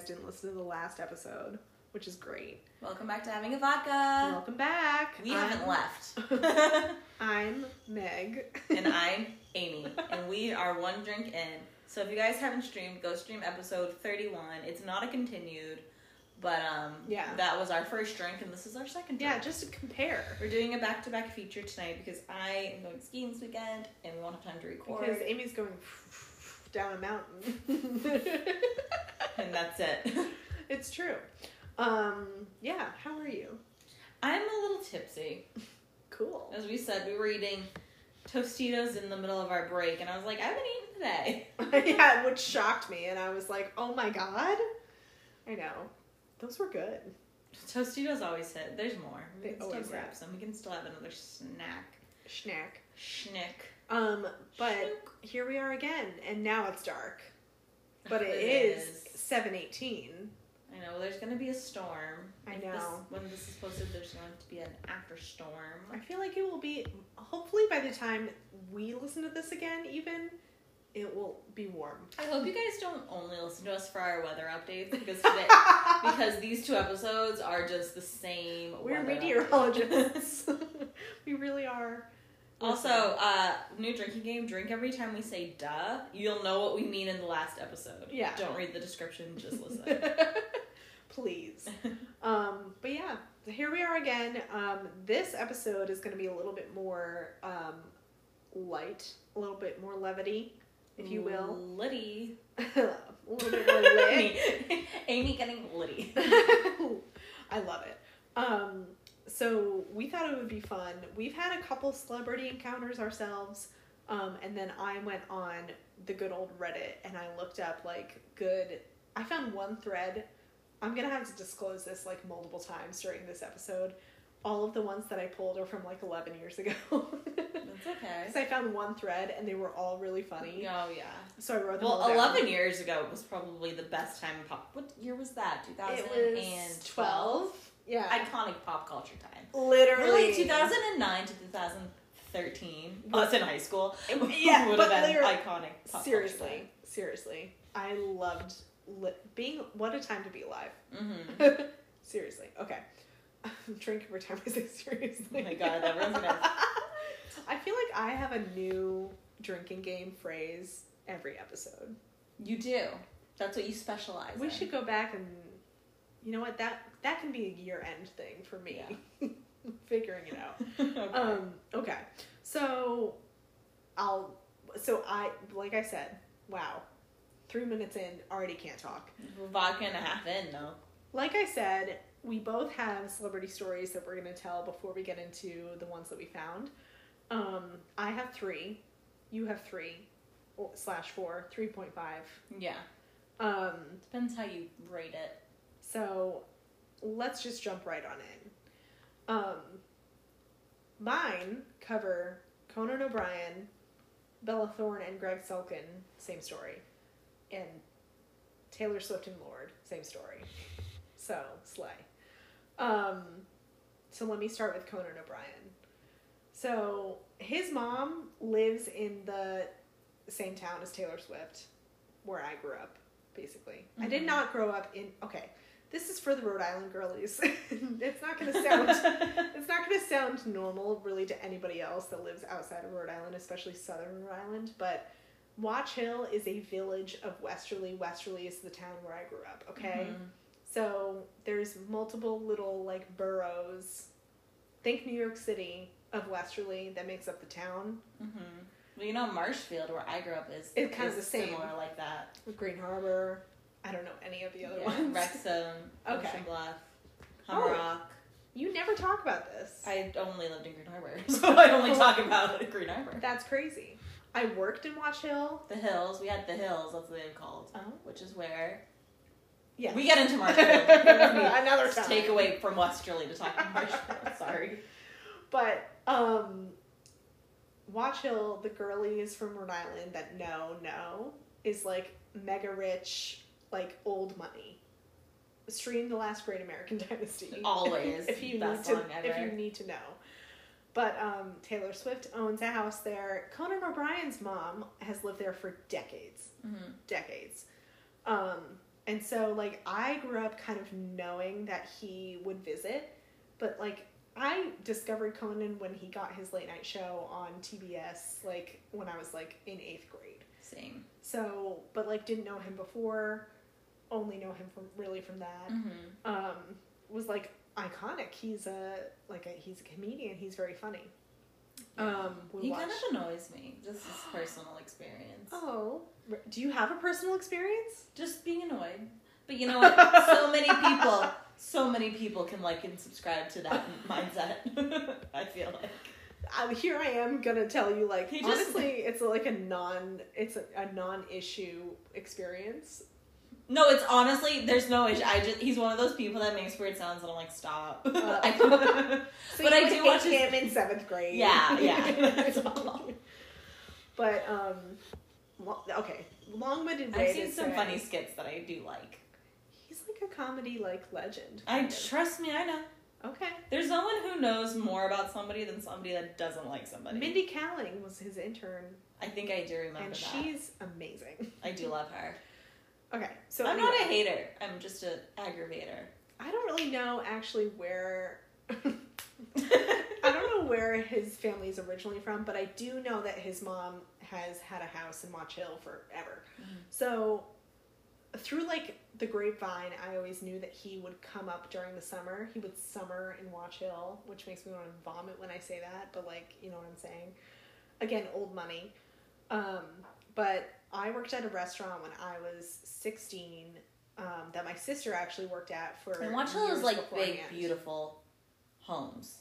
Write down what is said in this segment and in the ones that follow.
guys didn't listen to the last episode, which is great. Welcome back to having a vodka. Welcome back. We haven't left. I'm Meg. and I'm Amy, and we are one drink in. So if you guys haven't streamed, go stream episode 31. It's not a continued, but um, Yeah. that was our first drink, and this is our second. Drink. Yeah, just to compare. We're doing a back-to-back feature tonight because I am going skiing this weekend, and we won't have time to record, Because Amy's going down a mountain. and that's it. it's true. Um, yeah, how are you? I'm a little tipsy. Cool. As we said, we were eating Tostitos in the middle of our break, and I was like, I haven't eaten today. yeah, which shocked me, and I was like, "Oh my god!" I know, those were good. Tostitos always hit. There's more. We They can still always grab some. We can still have another snack. Snack. Schnick. Um, but Schnick. Here we are again, and now it's dark. But it It is seven eighteen. I know there's gonna be a storm. I know. This, when this is posted, there's going to be an after storm. I feel like it will be. Hopefully, by the time we listen to this again, even it will be warm. I hope you guys don't only listen to us for our weather updates because today, because these two episodes are just the same. We're meteorologists. we really are. Also, uh, new drinking game. Drink every time we say "duh." You'll know what we mean in the last episode. Yeah. Don't read the description. Just listen. Please. Um, but yeah, here we are again. Um, this episode is going to be a little bit more um, light, a little bit more levity, if you will. Liddy. a little bit more lit. Amy, Amy getting litty. I love it. Um, so we thought it would be fun. We've had a couple celebrity encounters ourselves, um, and then I went on the good old Reddit and I looked up like good. I found one thread. I'm gonna have to disclose this like multiple times during this episode. All of the ones that I pulled are from like 11 years ago. That's okay. Because I found one thread and they were all really funny. Oh yeah. So I wrote them. Well, 11 down. years ago was probably the best time. Pop- what year was that? 2012. Yeah. Iconic pop culture time. Literally. Really, two thousand and nine to two thousand thirteen. Us in high school. Yeah, would but have been iconic. Pop seriously, seriously, I loved li- being. What a time to be alive. Mm-hmm. seriously, okay. Drink every time I say seriously. Oh my God, everyone's gonna- I feel like I have a new drinking game phrase every episode. You do. That's what you specialize. We in. should go back and, you know what that that can be a year end thing for me. Figuring it out. okay. Um, okay. So I'll so I like I said, wow. Three minutes in, already can't talk. Vodka and a half in, though. Like I said, we both have celebrity stories that we're gonna tell before we get into the ones that we found. Um, I have three. You have three slash four, three point five. Yeah. Um, Depends how you rate it. so let's just jump right on in. Um, mine cover Conan O'Brien, Bella Thorne, and Greg Sulkin, same story, and Taylor Swift and Lorde, same story. So slay. Um, so let me start with Conan O'Brien. So his mom lives in the same town as Taylor Swift, where I grew up. Basically, I did Mhm. not grow up in. Okay, this is for the Rhode Island girlies. it's not going to sound. it's not to sound normal, really, to anybody else that lives outside of Rhode Island, especially Southern Rhode Island. But Watch Hill is a village of Westerly. Westerly is the town where I grew up. Okay. Mhm. So there's multiple little like boroughs. Think New York City of Westerly that makes up the town. Mm-hmm. Well, you know, Marshfield, where I grew up, is It's kind of the same. similar like that. Green Harbor. I don't know any of the other Yeah, ones. Rexhame, Okay. Ocean Bluff, Oh. Hammerock. You never talk about this. I only lived in Green Harbor, so I only talk about Green Harbor. That's crazy. I worked in Watch Hill. The hills, we had the hills. That's what they were called, Oh. which is where Yeah. we get into Marshfield. Another time. take away from Westerly to talk about Marshfield. Sorry. But um Watch Hill, the girlies from Rhode Island that know know is like mega rich, like old money. Stream the last Great American Dynasty. Always if you need to song if you need to know. But um, Taylor Swift owns a house there. Conan O'Brien's mom has lived there for decades, Mhm. decades. Um, and so like I grew up kind of knowing that he would visit, but like I discovered Conan when he got his late night show on TBS, like when I was like in eighth grade. Same. So, but like didn't know him before, only know him from really from that. Mm-hmm. Um, was like iconic. He's a like a he's a comedian. He's very funny. Um, we He watched. kind of annoys me. Just his personal experience. Oh, do you have a personal experience? Just being annoyed. But you know what? so many people, so many people can like and subscribe to that mindset. I feel like. Here I am gonna tell you like He just- honestly, it's like a non it's a, a non-issue experience. No, it's honestly there's no issue. I just he's one of those people that makes weird sounds and I'm like stop. Uh, I- So But I do watch his- him in seventh grade. Yeah, yeah, that's all. But um, okay, long-winded I've seen some funny skits that I do like. He's like a comedy like legend. I of. trust me, I know. okay. There's no one who knows more about somebody than somebody that doesn't like somebody. Mindy Kaling was his intern, I think I do remember and that. she's amazing. I do love her. Okay, so I'm anyway, not a hater. I'm just an aggravator. I don't really know actually where. I don't know where his family is originally from, but I do know that his mom has had a house in Watch Hill forever. Mhm. So, through like the grapevine, I always knew that he would come up during the summer. He would summer in Watch Hill, which makes me want to vomit when I say that, but like, you know what I'm saying. Again, old money. Um, but I worked at a restaurant when I was 16 um, that my sister actually worked at for. And Watch Hill is like beforehand. big, beautiful homes.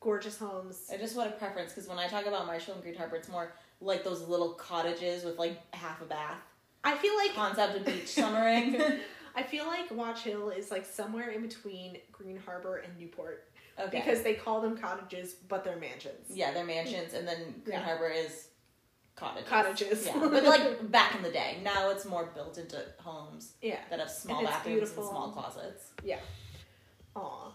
gorgeous homes. I just want a preference because when I talk about Marshall and Green Harbor, it's more like those little cottages with like half a bath. I feel like Concept of beach summering. I feel like Watch Hill is like somewhere in between Green Harbor and Newport Okay. because they call them cottages, but they're mansions. yeah, they're mansions, and then Green Yeah. Harbor is cottages. Cottages. Yeah, but like back in the day. Now it's more built into homes Yeah. that have small bathrooms beautiful. and small closets. Yeah. Aw,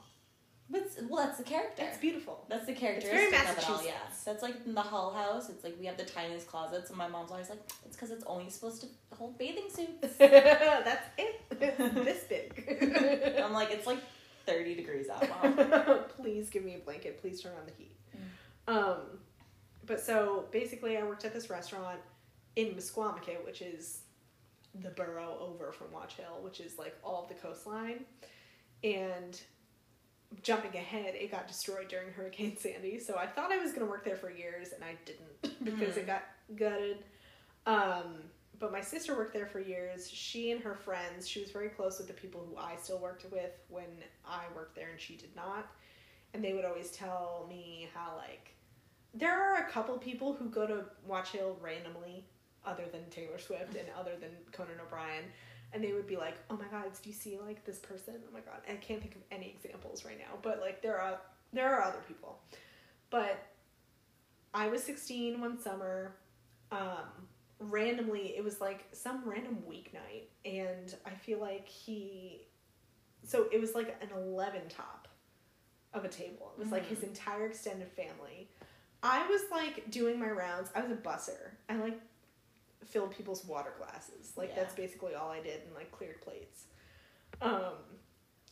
But well, that's the character. it's beautiful. That's the very characteristic of it all, yeah. Massachusetts. That's like in the Hull House. It's like we have the tiniest closets, and my mom's always like, "It's because it's only supposed to hold bathing suits." That's it. It's this big. I'm like, it's like 30 degrees out, mom. Please give me a blanket. Please turn on the heat. Mm. Um, but so basically, I worked at this restaurant in Misquamicut, which is the borough over from Watch Hill, which is like all of the coastline. And jumping ahead, it got destroyed during Hurricane Sandy. So I thought I was going to work there for years, and I didn't because Hmm. it got gutted. Um, but my sister worked there for years. She and her friends, she was very close with the people who I still worked with when I worked there and she did not. And they would always tell me how, like, there are a couple people who go to Watch Hill randomly, other than Taylor Swift and other than Conan O'Brien. And they would be like, oh my God, do you see, like, this person? Oh my God. I can't think of any examples right now, but, like, there are, there are other people. But I was 16 one summer. Um, randomly it was like some random weeknight and i feel like he so it was like an 11 top of a table it was like his entire extended family i was like doing my rounds i was a busser. I like filled people's water glasses. Like Yeah. that's basically all i did and like cleared plates. Um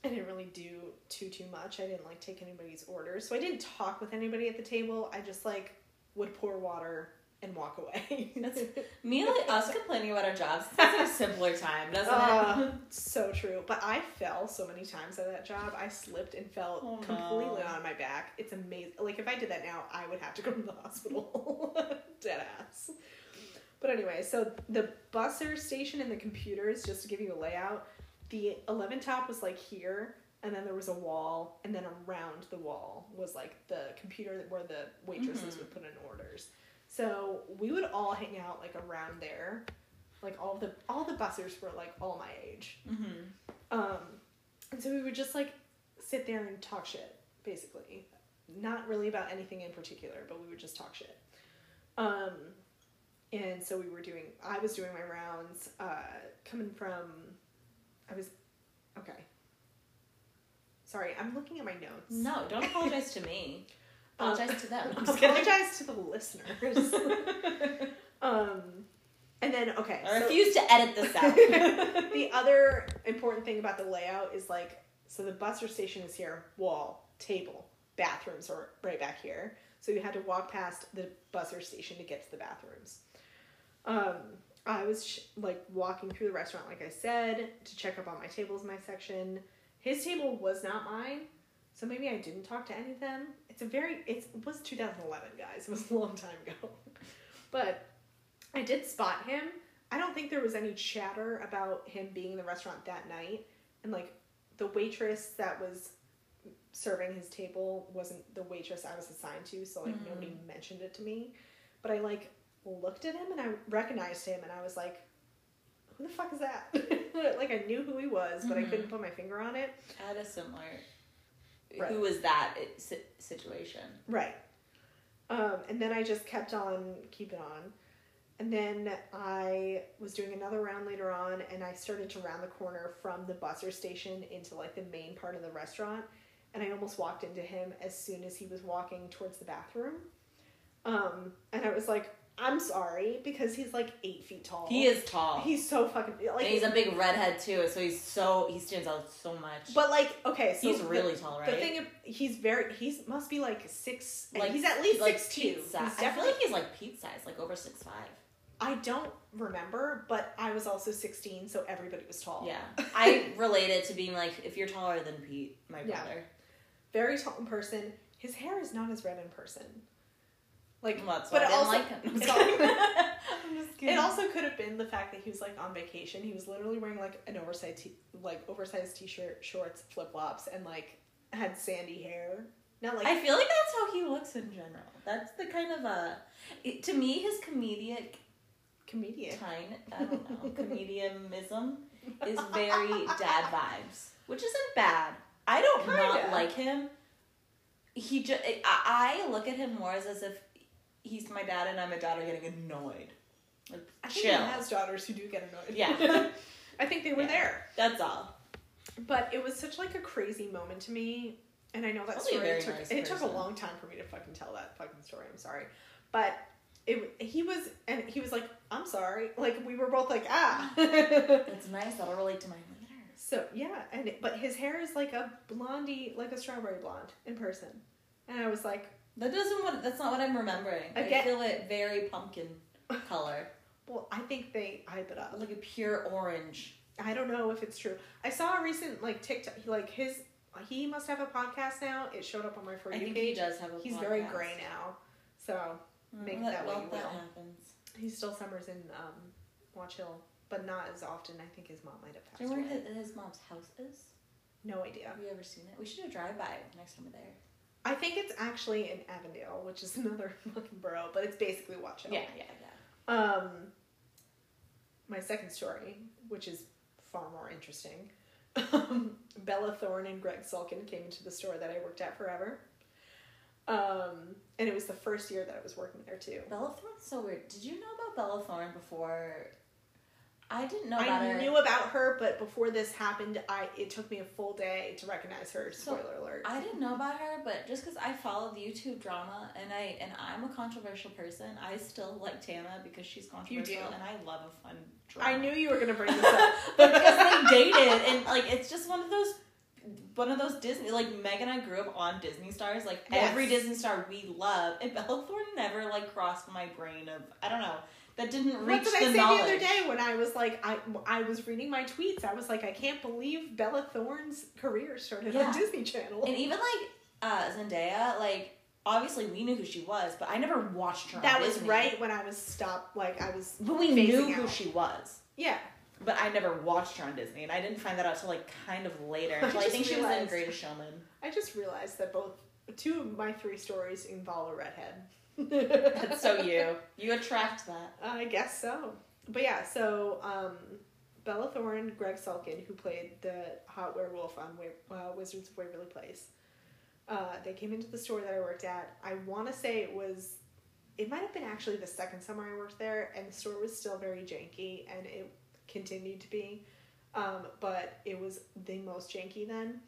i didn't really do too too much. I didn't like take anybody's orders. So i didn't talk with anybody at the table. I just like would pour water and walk away That's- Me and like, us complaining about our jobs, it's like a simpler time, doesn't Uh, it? so true. But I fell so many times at that job. I slipped and fell Oh, completely no. on my back. It's amazing. Like if I did that now, I would have to go to the hospital. Dead ass. But anyway, so the busser station and the computers, just to give you a layout, the 11 top was like here, and then there was a wall, and then around the wall was like the computer where the waitresses Mhm. would put in orders. So we would all hang out like around there. Like all the all the bussers were like all my age. hmm Um, and so we would just like sit there and talk shit, basically. Not really about anything in particular, but we would just talk shit. Um, and so we were doing, I was doing my rounds, uh, coming from, I was, okay. Sorry, I'm looking at my notes. No, don't apologize to me. Apologize to them. I'm just kidding. apologize to the listeners. um, and then okay, I so- refuse to edit this out. the other important thing about the layout is like so the buster station is here, wall, table, bathrooms are right back here. So you had to walk past the buster station to get to the bathrooms. Um, I was sh- like walking through the restaurant, like I said, to check up on my tables in my section. His table was not mine, so maybe I didn't talk to any of them. It's a very it's, it was 2011, guys. It was a long time ago, but I did spot him. I don't think there was any chatter about him being in the restaurant that night, and like the waitress that was serving his table wasn't the waitress I was assigned to, so like Mhm. nobody mentioned it to me. But I like looked at him and I recognized him and I was like, who the fuck is that? like I knew who he was, but I Mhm. couldn't put my finger on it. I had a similar. Right. Who was that situation? Right. Um, and then I just kept on keeping on. And then I was doing another round later on, and I started to round the corner from the busser station into like the main part of the restaurant. And I almost walked into him as soon as he was walking towards the bathroom. Um, and I was like, I'm sorry, because he's like eight feet tall. He is tall. He's so fucking like. and he's a big redhead too, so he's so he stands out so much. but like, okay, so he's the- really tall, right? The thing, he's very, he's must be like six, like he's at least like six two. Pete He's size. I feel definitely like he's like Pete size, like over six five. I don't remember, but I was also 16, so everybody was tall. Yeah, I related to being like, if you're taller than Pete, my Yeah. brother. Very tall in person. His hair is not as red in person. Like, Well, that's but I it also, like him. I'm it just kidding. I'm just it also could have been the fact that he was like on vacation. He was literally wearing like an oversized, t- like oversized t-shirt, shorts, flip flops, and like had sandy hair. Not like I feel like that's how he looks in general. That's the kind of a it, to me his comedic comedian. tine, I don't know, comedianism is very dad vibes, which isn't bad. I don't not Kinda. like him. He just I, I look at him more as, as if he's my dad and I'm a daughter getting annoyed. Like I think chill. he has daughters who do get annoyed. Yeah. I think they were Yeah. there. That's all. But it was such like a crazy moment to me, and I know that Probably story took nice it took a long time for me to fucking tell that fucking story. I'm sorry, but it he was and he was like, "I'm sorry." Like we were both like, "Ah." it's nice. That'll relate to mine later. so yeah, and it, but his hair is like a blondie, like a strawberry blonde in person, and I was like, That doesn't what that's not what I'm remembering. I feel it very pumpkin color. "Well, I think they hype it up." like a pure orange. I don't know if it's true. I saw a recent like TikTok, like his. He must have a podcast now. It showed up on my for I you think he page. does have a He's very gray now, so Make well, that well, what you will. happens. He still summers in um, Watch Hill, but not as often. I think his mom might have Do passed you know where his, his mom's house is? No idea. Have you ever seen it? We should do a drive by next time we're there. I think it's actually in Avondale, which is another fucking borough, but it's basically Watch Hill. Yeah, yeah, yeah. Um, my second story, which is far more interesting. Um, Bella Thorne and Greg Sulkin came into the store that I worked at forever. Um, and it was the first year that I was working there too. Bella Thorne's so weird. Did you know about Bella Thorne before? I didn't know about I her. knew about her, but before this happened, I it took me a full day to recognize her. So, Spoiler alert. I didn't know about her, but just because I follow the YouTube drama and I and I'm a controversial person, I still like Tana because she's controversial and I love a fun drama. I knew you were gonna bring this up. but because they dated and like it's just one of those one of those Disney like Meg and I grew up on Disney stars like Yes. every Disney star we love and Bella Thorne never like crossed my brain of I don't know that didn't reach What did the I say knowledge. the other day when I was like, I I was reading my tweets. I was like, I can't believe Bella Thorne's career started Yeah. on Disney Channel. And even like uh, Zendaya, like obviously we knew who she was, but I never watched her. on that was Disney. right when I was stopped. Like I was, But we knew who she was. yeah. But I never watched her on Disney, and I didn't find that out till like kind of later. I Until I, just think she was in realized- Greatest Showman. I just realized that both two of my three stories involve a redhead. That's so you. You attract that. I guess so. But yeah, so um, Bella Thorne, Greg Sulkin, who played the hot werewolf on uh, Wizards of Waverly Place, uh, they came into the store that I worked at. I want to say it was, it might have been actually the second summer I worked there, and the store was still very janky, and it continued to be. Um, but it was the most janky then.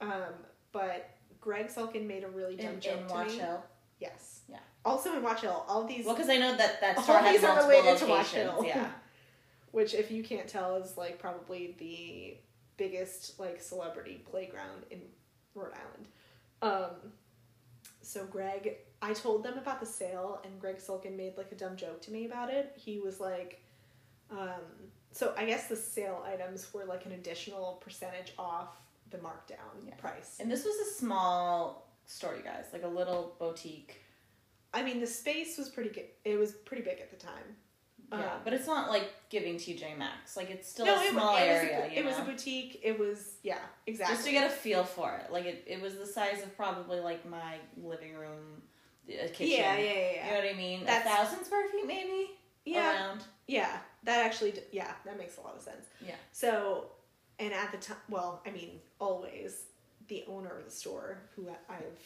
Um, but Greg Sulkin made a really dumb In, joke in to Watch me. Hill. Yes. Yeah. Also in Watch Hill, all these, Well, because I know that that All store has these are multiple related to Watch locations. Hill. Yeah. which if you can't tell is like probably the biggest like celebrity playground in Rhode Island. Um, so Greg, I told them about the sale, and Greg Sulkin made like a dumb joke to me about it. He was like, um, so I guess the sale items were like an additional percentage off the markdown Yeah. price. And this was a small store, you guys, like a little boutique. I mean, the space was pretty good. It was pretty big at the time. Yeah, Um, but it's not like giving TJ Maxx. Like it's still no, a small it area. was a, it was a boutique. It was yeah, exactly. Just to get a feel for it. Like it, it was the size of probably like my living room, a kitchen. yeah, yeah, yeah, yeah. You know what I mean? That's- a thousand square feet, maybe. yeah. Around. Yeah, that actually, yeah, that makes a lot of sense. Yeah. So, and at the time, well, I mean, always the owner of the store, who I I have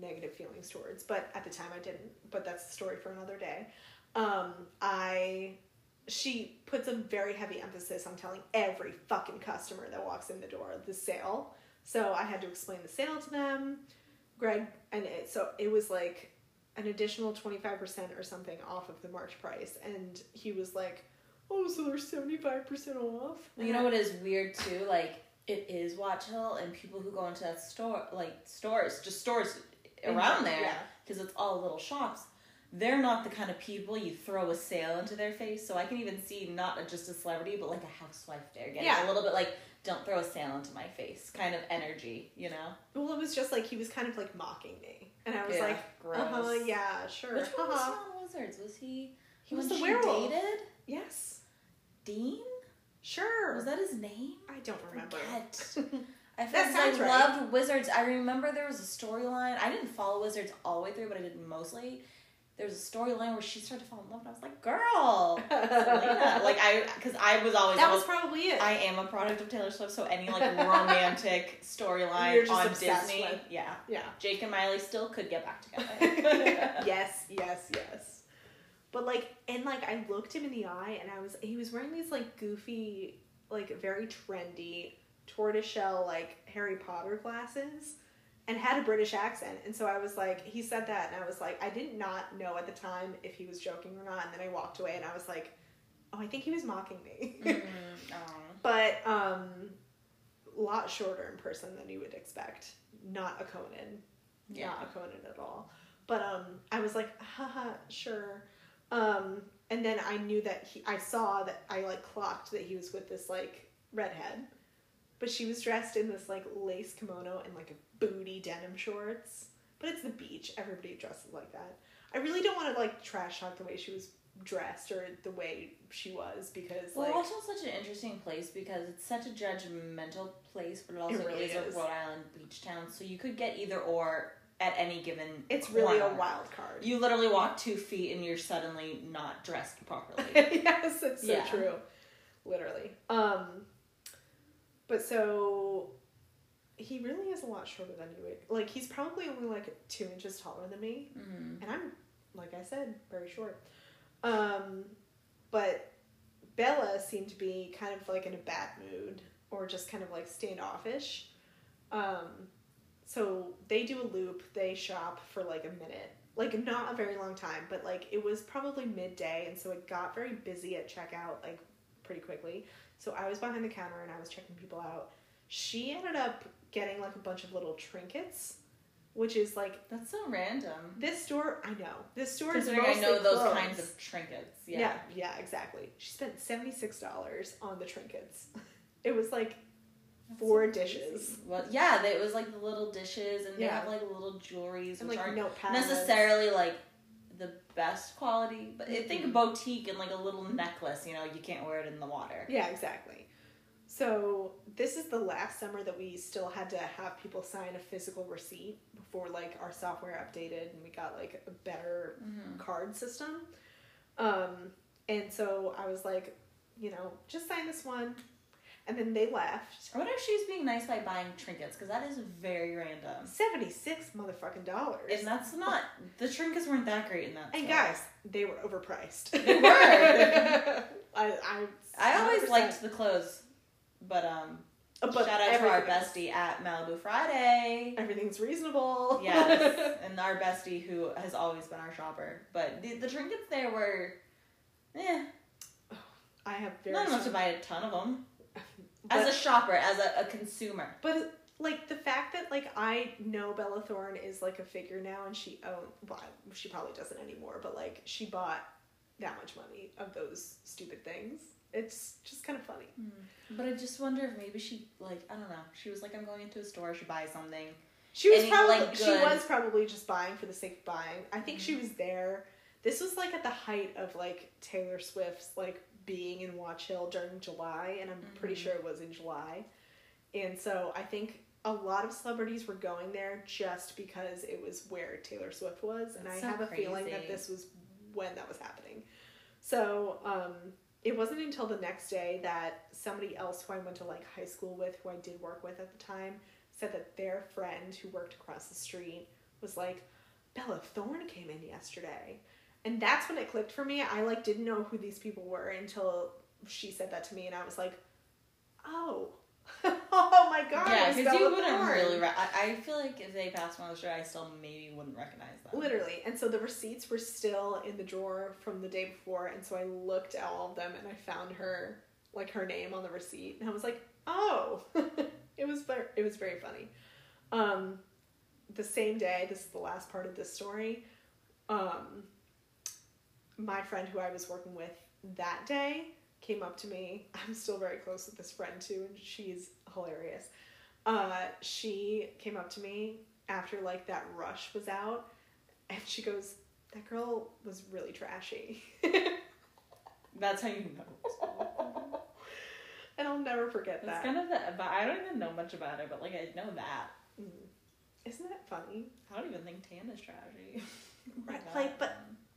negative feelings towards, but at the time I didn't. But that's the story for another day. Um, I, she puts a very heavy emphasis on telling every fucking customer that walks in the door the sale. So I had to explain the sale to them. Greg, and it, so it was like an additional 25% or something off of the March price. And he was like, oh, so they're 75% off? You know what is weird too? Like it is Watch Hill, and people who go into that store, like stores, just stores around there, Yeah. because it's all little shops. They're not the kind of people you throw a sale into their face. So I can even see not a, just a celebrity, but like a housewife there getting Yeah. a little bit like, "Don't throw a sale into my face" kind of energy, you know? Well, it was just like he was kind of like mocking me. And I was Yeah, like, gross. uh huh, yeah, sure. Which one was uh-huh. Swan Wizards? Was he? He was the werewolf. Dated Yes, Dean? sure. Was that his name? I don't remember. I That felt sounds I right. loved Wizards. I remember there was a storyline. I didn't follow Wizards all the way through, but I did mostly. There was a storyline where she started to fall in love, and I was like, "Girl, Selena!" like I, because I was always that I was probably it. I am a product of Taylor Swift, so any like romantic storyline on Disney, with. yeah, yeah. Jake and Miley still could get back together. yes, yes, yes. But like, and like, I looked him in the eye, and I was he was wearing these like goofy, like very trendy tortoiseshell like Harry Potter glasses, and had a British accent. And so I was like, he said that, and I was like, I did not know at the time if he was joking or not. And then I walked away, and I was like, oh, I think he was mocking me. Mm, aw. but um, a lot shorter in person than you would expect. Not a Conan Yeah. not a Conan at all. But um, I was like, haha, sure. Um, and then I knew that he, I saw that I like clocked that he was with this like redhead, but she was dressed in this like lace kimono and like a booty denim shorts. But it's the beach; everybody dresses like that. I really don't want to like trash talk the way she was dressed or the way she was because Well, like also such an interesting place because it's such a judgmental place, but it also really is, is. a Rhode Island beach town. So you could get either or at any given. it's really a wild card. You literally walk two feet and you're suddenly not dressed properly. yes, it's so Yeah. true. Literally. Um but so he really is a lot shorter than you would like he's probably only like two inches taller than me. mm-hmm. And I'm like I said, very short. Um but Bella seemed to be kind of like in a bad mood or just kind of like standoffish. Um so they do a loop, they shop for like a minute. Like not a very long time, but like it was probably midday and so it got very busy at checkout like pretty quickly. So I was behind the counter and I was checking people out. She ended up getting like a bunch of little trinkets, which is like That's so random. this store. I know this store is Considering I mostly know those clothes. kinds of trinkets. Yeah. Yeah. yeah, exactly. She spent seventy six dollars on the trinkets. It was like That's four so dishes Well, yeah, it was like the little dishes, and they Yeah. have like little jewelries, and which like aren't notepads. necessarily like the best quality, but I think boutique and like a little necklace. You know, you can't wear it in the water. Yeah, exactly. So this is the last summer that we still had to have people sign a physical receipt before like our software updated and we got like a better Mm-hmm. card system. Um, and so I was like, you know, just sign this one. And then they left. I wonder if she's being nice by buying trinkets because that is very random. Seventy six motherfucking dollars. And that's not the trinkets weren't that great in that. And store. guys, they were overpriced. They were. I, I, I always 100%. liked the clothes, but um, Uh, But Shout out to our bestie at Malibu Friday. Everything's reasonable. Yes, and our bestie who has always been our shopper. But the, the trinkets there were, eh, I have very not enough to buy a ton of them. But, As a shopper, as a, a consumer. but like the fact that like I know Bella Thorne is like a figure now, and she own well, she probably doesn't anymore, but like she bought that much money of those stupid things. It's just kind of funny. But I just wonder if maybe she, like, I don't know. She was like, I'm going into a store, I should buy something. She was probably like, she was probably just buying for the sake of buying. I think she Mhm. was there. This was like at the height of like Taylor Swift's like being in Watch Hill during July, and I'm pretty Mhm. sure it was in July. And so I think a lot of celebrities were going there just because it was where Taylor Swift was, and That's I so have a feeling that this was when that was happening. So um, it wasn't until the next day that somebody else who I went to like high school with, who I did work with at the time, said that their friend who worked across the street was like, Bella Thorne came in yesterday. And that's when it clicked for me. I like didn't know who these people were until she said that to me and I was like, Oh. oh my god. yeah, because you wouldn't really. Re- I, I feel like if they passed me on the street, I still maybe wouldn't recognize them. Literally. And so the receipts were still in the drawer from the day before. And so I looked at all of them and I found her, like her name on the receipt. And I was like, oh, it was very, it was very funny. Um, the same day, this is the last part of this story. Um, my friend who I was working with that day came up to me. I'm still very close with this friend too, and she's hilarious. Uh, she came up to me after like that rush was out, and she goes, "That girl was really trashy," That's how you know. and I'll never forget That's that. kind of the. But I don't even know much about it. But like I know that. Mm. Isn't that funny? I don't even think Tan is trashy. Right, like, but-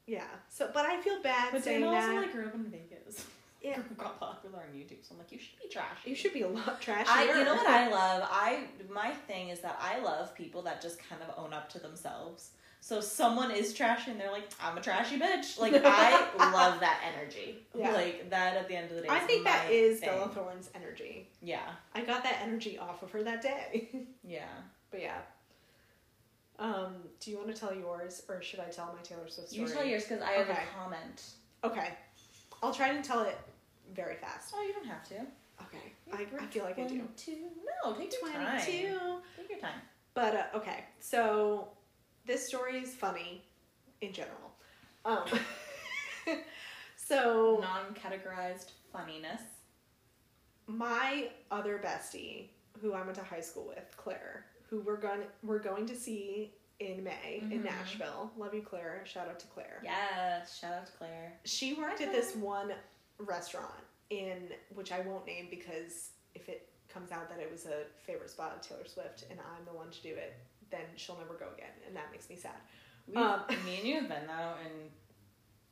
Yeah. So, but I feel bad But saying Tan also that. like grew up in Vegas. Yeah. got popular on YouTube. So I'm like, you should be trash. you should be a lot trashier. I, you know what I love? I my thing is that I love people that just kind of own up to themselves. So someone is trashy and they're like, I'm a trashy bitch. Like I love that energy. Yeah. Like that at the end of the day. I think that is thing. Bella Thorne's energy. Yeah. I got that energy off of her that day. Yeah. but yeah. Um, do you want to tell yours, or should I tell my Taylor Swift story? You tell yours because I have Okay. a comment. Okay, I'll try and tell it very fast. Oh, you don't have to. Okay, I, I feel like I do. Two. No, take your time. Take your time. But uh, okay, so this story is funny in general. Um, so Non-categorized funniness. my other bestie, who I went to high school with, Claire, who we're going we're going to see in May in Mhm. Nashville. Love you, Claire. Shout out to Claire. Yes. Shout out to Claire. She worked Hi, at this one restaurant in which I won't name because if it comes out that it was a favorite spot of Taylor Swift and I'm the one to do it, then she'll never go again, and that makes me sad. We, Um, me and you have been out in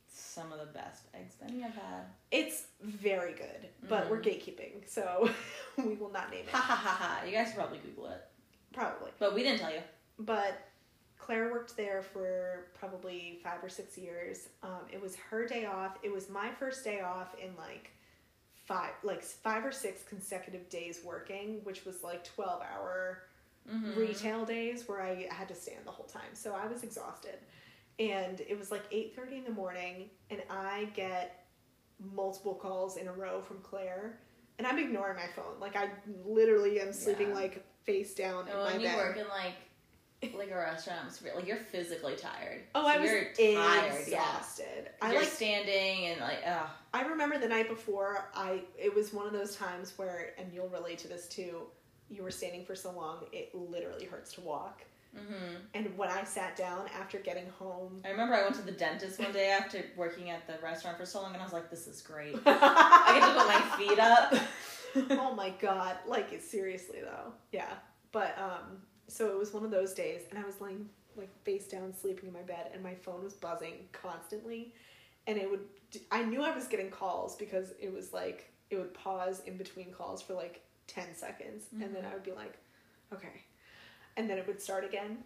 some of the best eggs Benny I've had. It's very good, but we're Mhm. gatekeeping, so we will not name it. Ha ha ha ha. You guys should probably Google it. Probably. But we didn't tell you. But Claire worked there for probably five or six years. Um, it was her day off. It was my first day off in like five, like five or six consecutive days working, which was like twelve hour Mm-hmm. retail days where I had to stand the whole time. So I was exhausted. And it was like 8:30 in the morning and I get multiple calls in a row from Claire and I'm ignoring my phone. Like I literally am sleeping Yeah. like face down in And my you bed. work in like like a restaurant like you're physically tired. oh, So I was you're tired. exhausted. Yeah. I you're like standing and like ugh. I remember the night before I it was one of those times where and you'll relate to this too. You were standing for so long, it literally hurts to walk. hmm And when I sat down after getting home, I remember I went to the dentist one day after working at the restaurant for so long, and I was like, "This is great. I get to put my feet up." oh my god. Like it seriously though. Yeah. But um so it was one of those days and i was laying like face down sleeping in my bed and my phone was buzzing constantly. And it would i knew i was getting calls because it was like it would pause in between calls for like 10 seconds. And then i would be like okay. And then it would start again.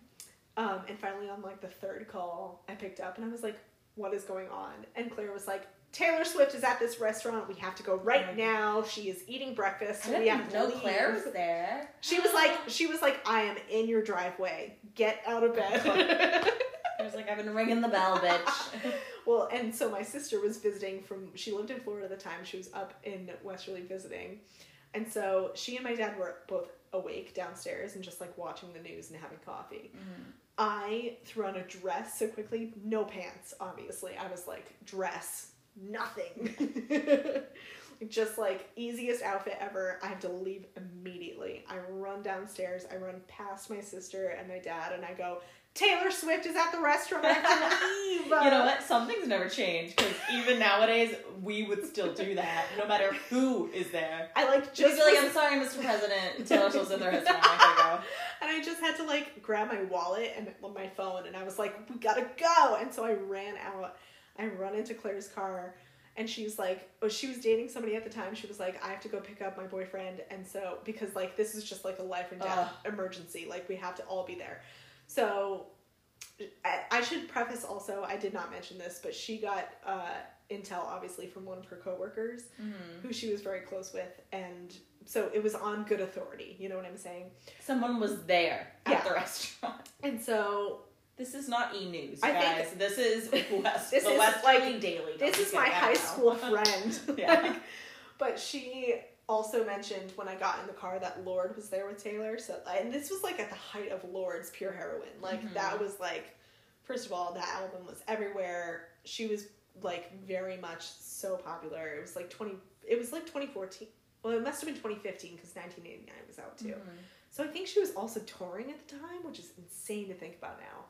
Um, and finally on like the third call i picked up and i was like what is going on? And claire was like Taylor Swift is at this restaurant. We have to go right Right. now. She is eating breakfast. I we have to know leave. Claire was there. She was like, she was like, I am in your driveway. Get out of bed. I was like, I've been ringing the bell, bitch. well, and so my sister was visiting from. She lived in Florida at the time. She was up in Westerly visiting, and so she and my dad were both awake downstairs and just like watching the news and having coffee. Mm-hmm. I threw on a dress so quickly, no pants, obviously. I was like, dress, nothing. Just like easiest outfit ever. I have to leave immediately. I run downstairs, I run past my sister and my dad, and I go, Taylor Swift is at the restaurant. I have to leave. You know what? Some things never change because even nowadays we would still do that, no matter who is there. I like just like I'm sorry, Mr. President. Taylor Swift's at the restaurant. I gotta And I just had to like grab my wallet and my phone, and I was like, "We gotta go!" And so I ran out. I run into Claire's car, and she's like, "Oh, she was dating somebody at the time." She was like, "I have to go pick up my boyfriend," and so because like this is just like a life and death emergency, like we have to all be there. So I, I should preface also, I did not mention this, but she got uh, intel obviously from one of her coworkers. Mhm. who she was very close with, and so it was on good authority. You know what I'm saying? Someone was there at Yeah. the restaurant. And so This is not e news, I guys. think- this is West. This the is, Westerly like, Daily. this is my high school friend. Yeah. Like, but she also mentioned when I got in the car that Lorde was there with Taylor. So and this was like at the height of Lorde's Pure Heroine. Like Mhm. that was like first of all, that album was everywhere. She was like very much so popular. It was like twenty it was like twenty fourteen. Well, it must have been 2015 because 1989 was out too. Mhm. So I think she was also touring at the time, which is insane to think about now.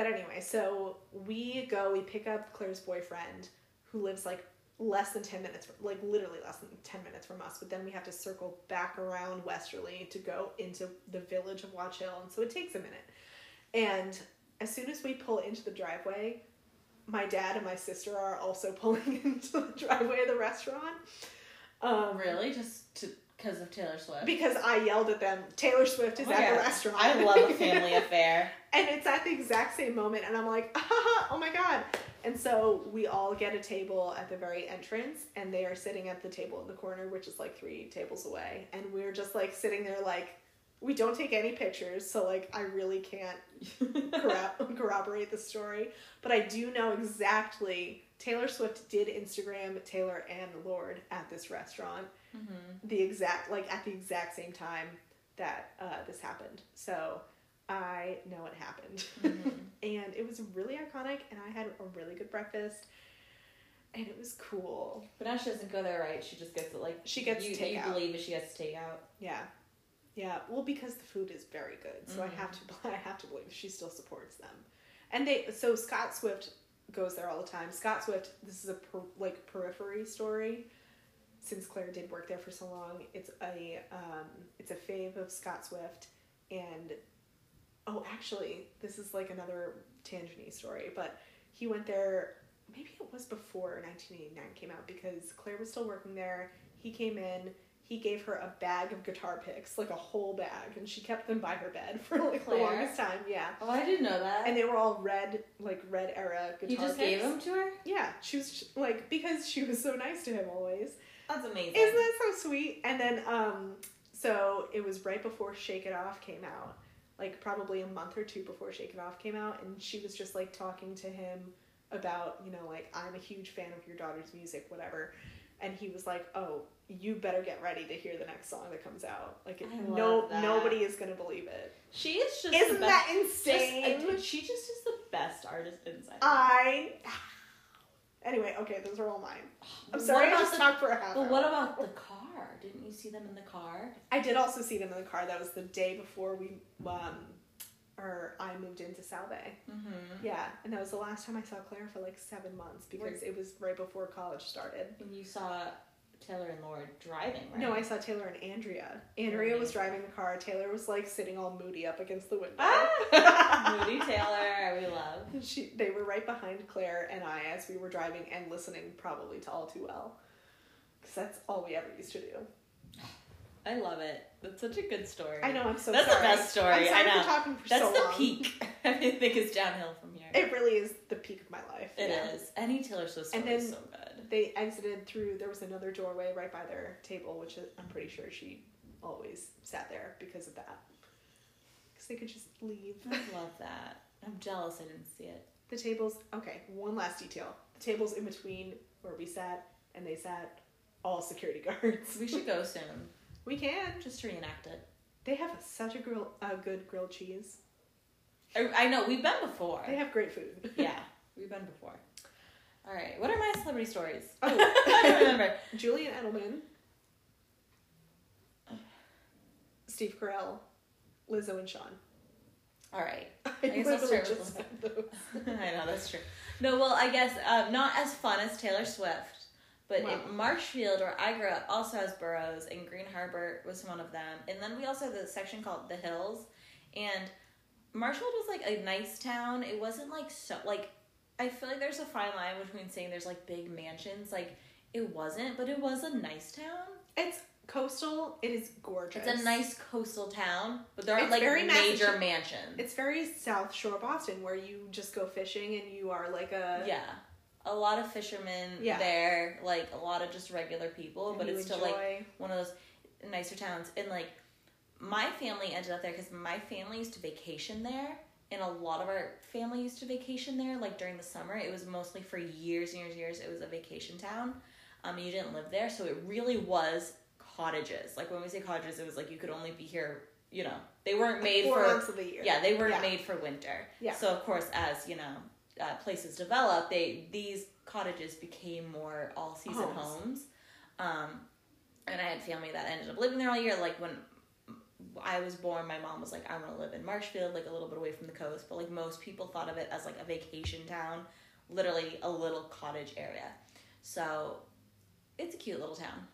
But anyway, so we go, we pick up Claire's boyfriend, who lives like less than 10 minutes, like literally less than 10 minutes from us. But then we have to circle back around Westerly to go into the village of Watch Hill. And so it takes a minute. And as soon as we pull into the driveway, my dad and my sister are also pulling into the driveway of the restaurant. Um, Really? Just to because of Taylor Swift? because I yelled at them, Taylor Swift is Oh, at yeah. the restaurant. I love a family affair. and it's at the exact same moment, and I'm like, ah, oh my god. And so we all get a table at the very entrance, and they are sitting at the table in the corner, which is like three tables away. And we're just like sitting there, like, we don't take any pictures, so like, I really can't corro- corroborate the story. But I do know exactly Taylor Swift did Instagram Taylor and Lorde at this restaurant Mhm. the exact like at the exact same time that uh, this happened. So I know it happened, Mhm. and it was really iconic. And I had a really good breakfast, and it was cool. But now she doesn't go there, right? She just gets it like She gets you, you takeout. believe that she gets takeout. Yeah, yeah. Well, because the food is very good, so I Mhm. have to I have to believe she still supports them. And they so Scott Swift goes there all the time. Scott Swift. This is a per, like periphery story. Since Claire did work there for so long, it's a um, it's a fave of Scott Swift, and oh, actually, this is like another tangent story. But he went there. Maybe it was before 1989 came out because Claire was still working there. He came in. He gave her a bag of guitar picks, like a whole bag, and she kept them by her bed for like the longest time. Yeah, Oh, I didn't know that. and they were all red, like red era guitar he just picks. gave them to her. Yeah, she was like because she was so nice to him always. That's amazing. Isn't that so sweet? And then um so it was right before Shake It Off came out. Like probably a month or two before Shake It Off came out and she was just like talking to him about, you know, like I'm a huge fan of your daughter's music, whatever. And he was like, "Oh, you better get ready to hear the next song that comes out. Like no that. nobody is going to believe it." She is just Isn't that just- insane? I- she just is the best artist inside. I Anyway, okay, those are all mine. I'm sorry I just the- talked for a half But hour. what about the car? Didn't you see them in the car? I did also see them in the car. That was the day before we, um, or I moved into Salve. Mm-hmm. Yeah, and that was the last time I saw Claire for like seven months because it was right before college started. And you saw Taylor and Laura driving, right? No, I saw Taylor and Andrea. Andrea was driving the car. Taylor was like sitting all moody up against the window. Ah! Moody Taylor, we love. She, they were right behind Claire and I as we were driving and listening probably to All Too Well. Because that's all we ever used to do. I love it. That's such a good story. I know, I'm so That's the sorry. best story, I'm sorry I know. for talking for That's so the long. peak. I think it's downhill from here. It really is the peak of my life. It yeah. is. Any Taylor Swift And story is so good. They exited through. There was another doorway right by their table, which I'm pretty sure she always sat there because of that. Because they could just leave. I love that. I'm jealous I didn't see it. The tables. Okay, one last detail. The tables in between where we sat and they sat, all security guards. We should go soon. We can. Just to reenact it. They have such a grill, a good grilled cheese. I, I know, we've been before. They have great food. yeah, we've been before. All right, what are my celebrity stories? Oh. I don't remember. Julian Edelman, Steve Carell, Lizzo, and Shawn. All right. I guess I'll start with just Lizzo. said those. I know that's true. No, well, I guess um, not as fun as Taylor Swift, but Wow. Marshfield, where I grew up, also has boroughs, and Green Harbor was one of them. And then we also have the section called the Hills, and Marshfield was like a nice town. It wasn't like so like I feel like there's a fine line between saying there's like big mansions, like it wasn't, but it was a nice town. It's coastal. It is gorgeous. It's a nice coastal town, but there aren't It's like very major mansions. It's very South Shore Boston, where you just go fishing and you are like a yeah a lot of fishermen Yeah. there like a lot of just regular people and but it's still like one of those nicer towns and like my family ended up there because my family used to vacation there and a lot of our family used to vacation there like during the summer it was mostly for years and years and years it was a vacation town um you didn't live there so it really was cottages like when we say cottages it was like you could only be here you know they weren't made four for months of the year. yeah, they weren't Yeah. made for winter. Yeah. So of course, as you know, uh, places develop, they these cottages became more all season Homes. homes. Um, and I had family that ended up living there all year. Like when I was born, my mom was like, "I want to live in Marshfield, like a little bit away from the coast." But like most people thought of it as like a vacation town, literally a little cottage area. So it's a cute little town,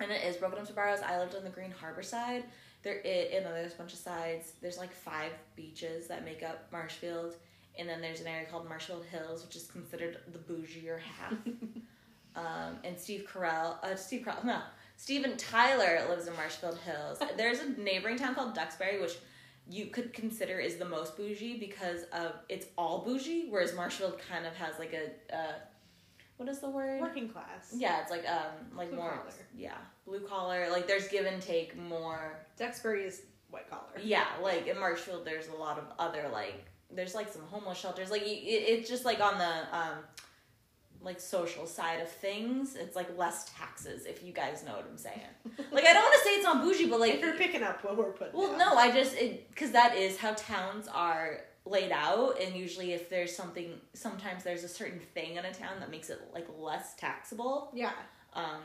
and it is broken up to boroughs. I lived on the Green Harbor side. There, it, you know, there's a bunch of sides. There's like five beaches that make up Marshfield, and then there's an area called Marshfield Hills, which is considered the bougier half. um, and Steve Carell, uh, Steve Carell, no, Steven Tyler lives in Marshfield Hills. There's a neighboring town called Duxbury, which you could consider is the most bougie because of it's all bougie, whereas Marshfield kind of has like a, uh, what is the word? working class. Yeah, it's like um like Blue more collar. yeah blue collar. Like there's give and take more. Duxbury is white collar. Yeah, like in Marshfield, there's a lot of other like there's like some homeless shelters. Like you- it, it's just like on the um like social side of things. It's like less taxes if you guys know what I'm saying. like I don't want to say it's not bougie, but like if you're picking up what we're putting. well, down. no, I just because that is how towns are laid out, and usually if there's something, sometimes there's a certain thing in a town that makes it like less taxable. Yeah. Um,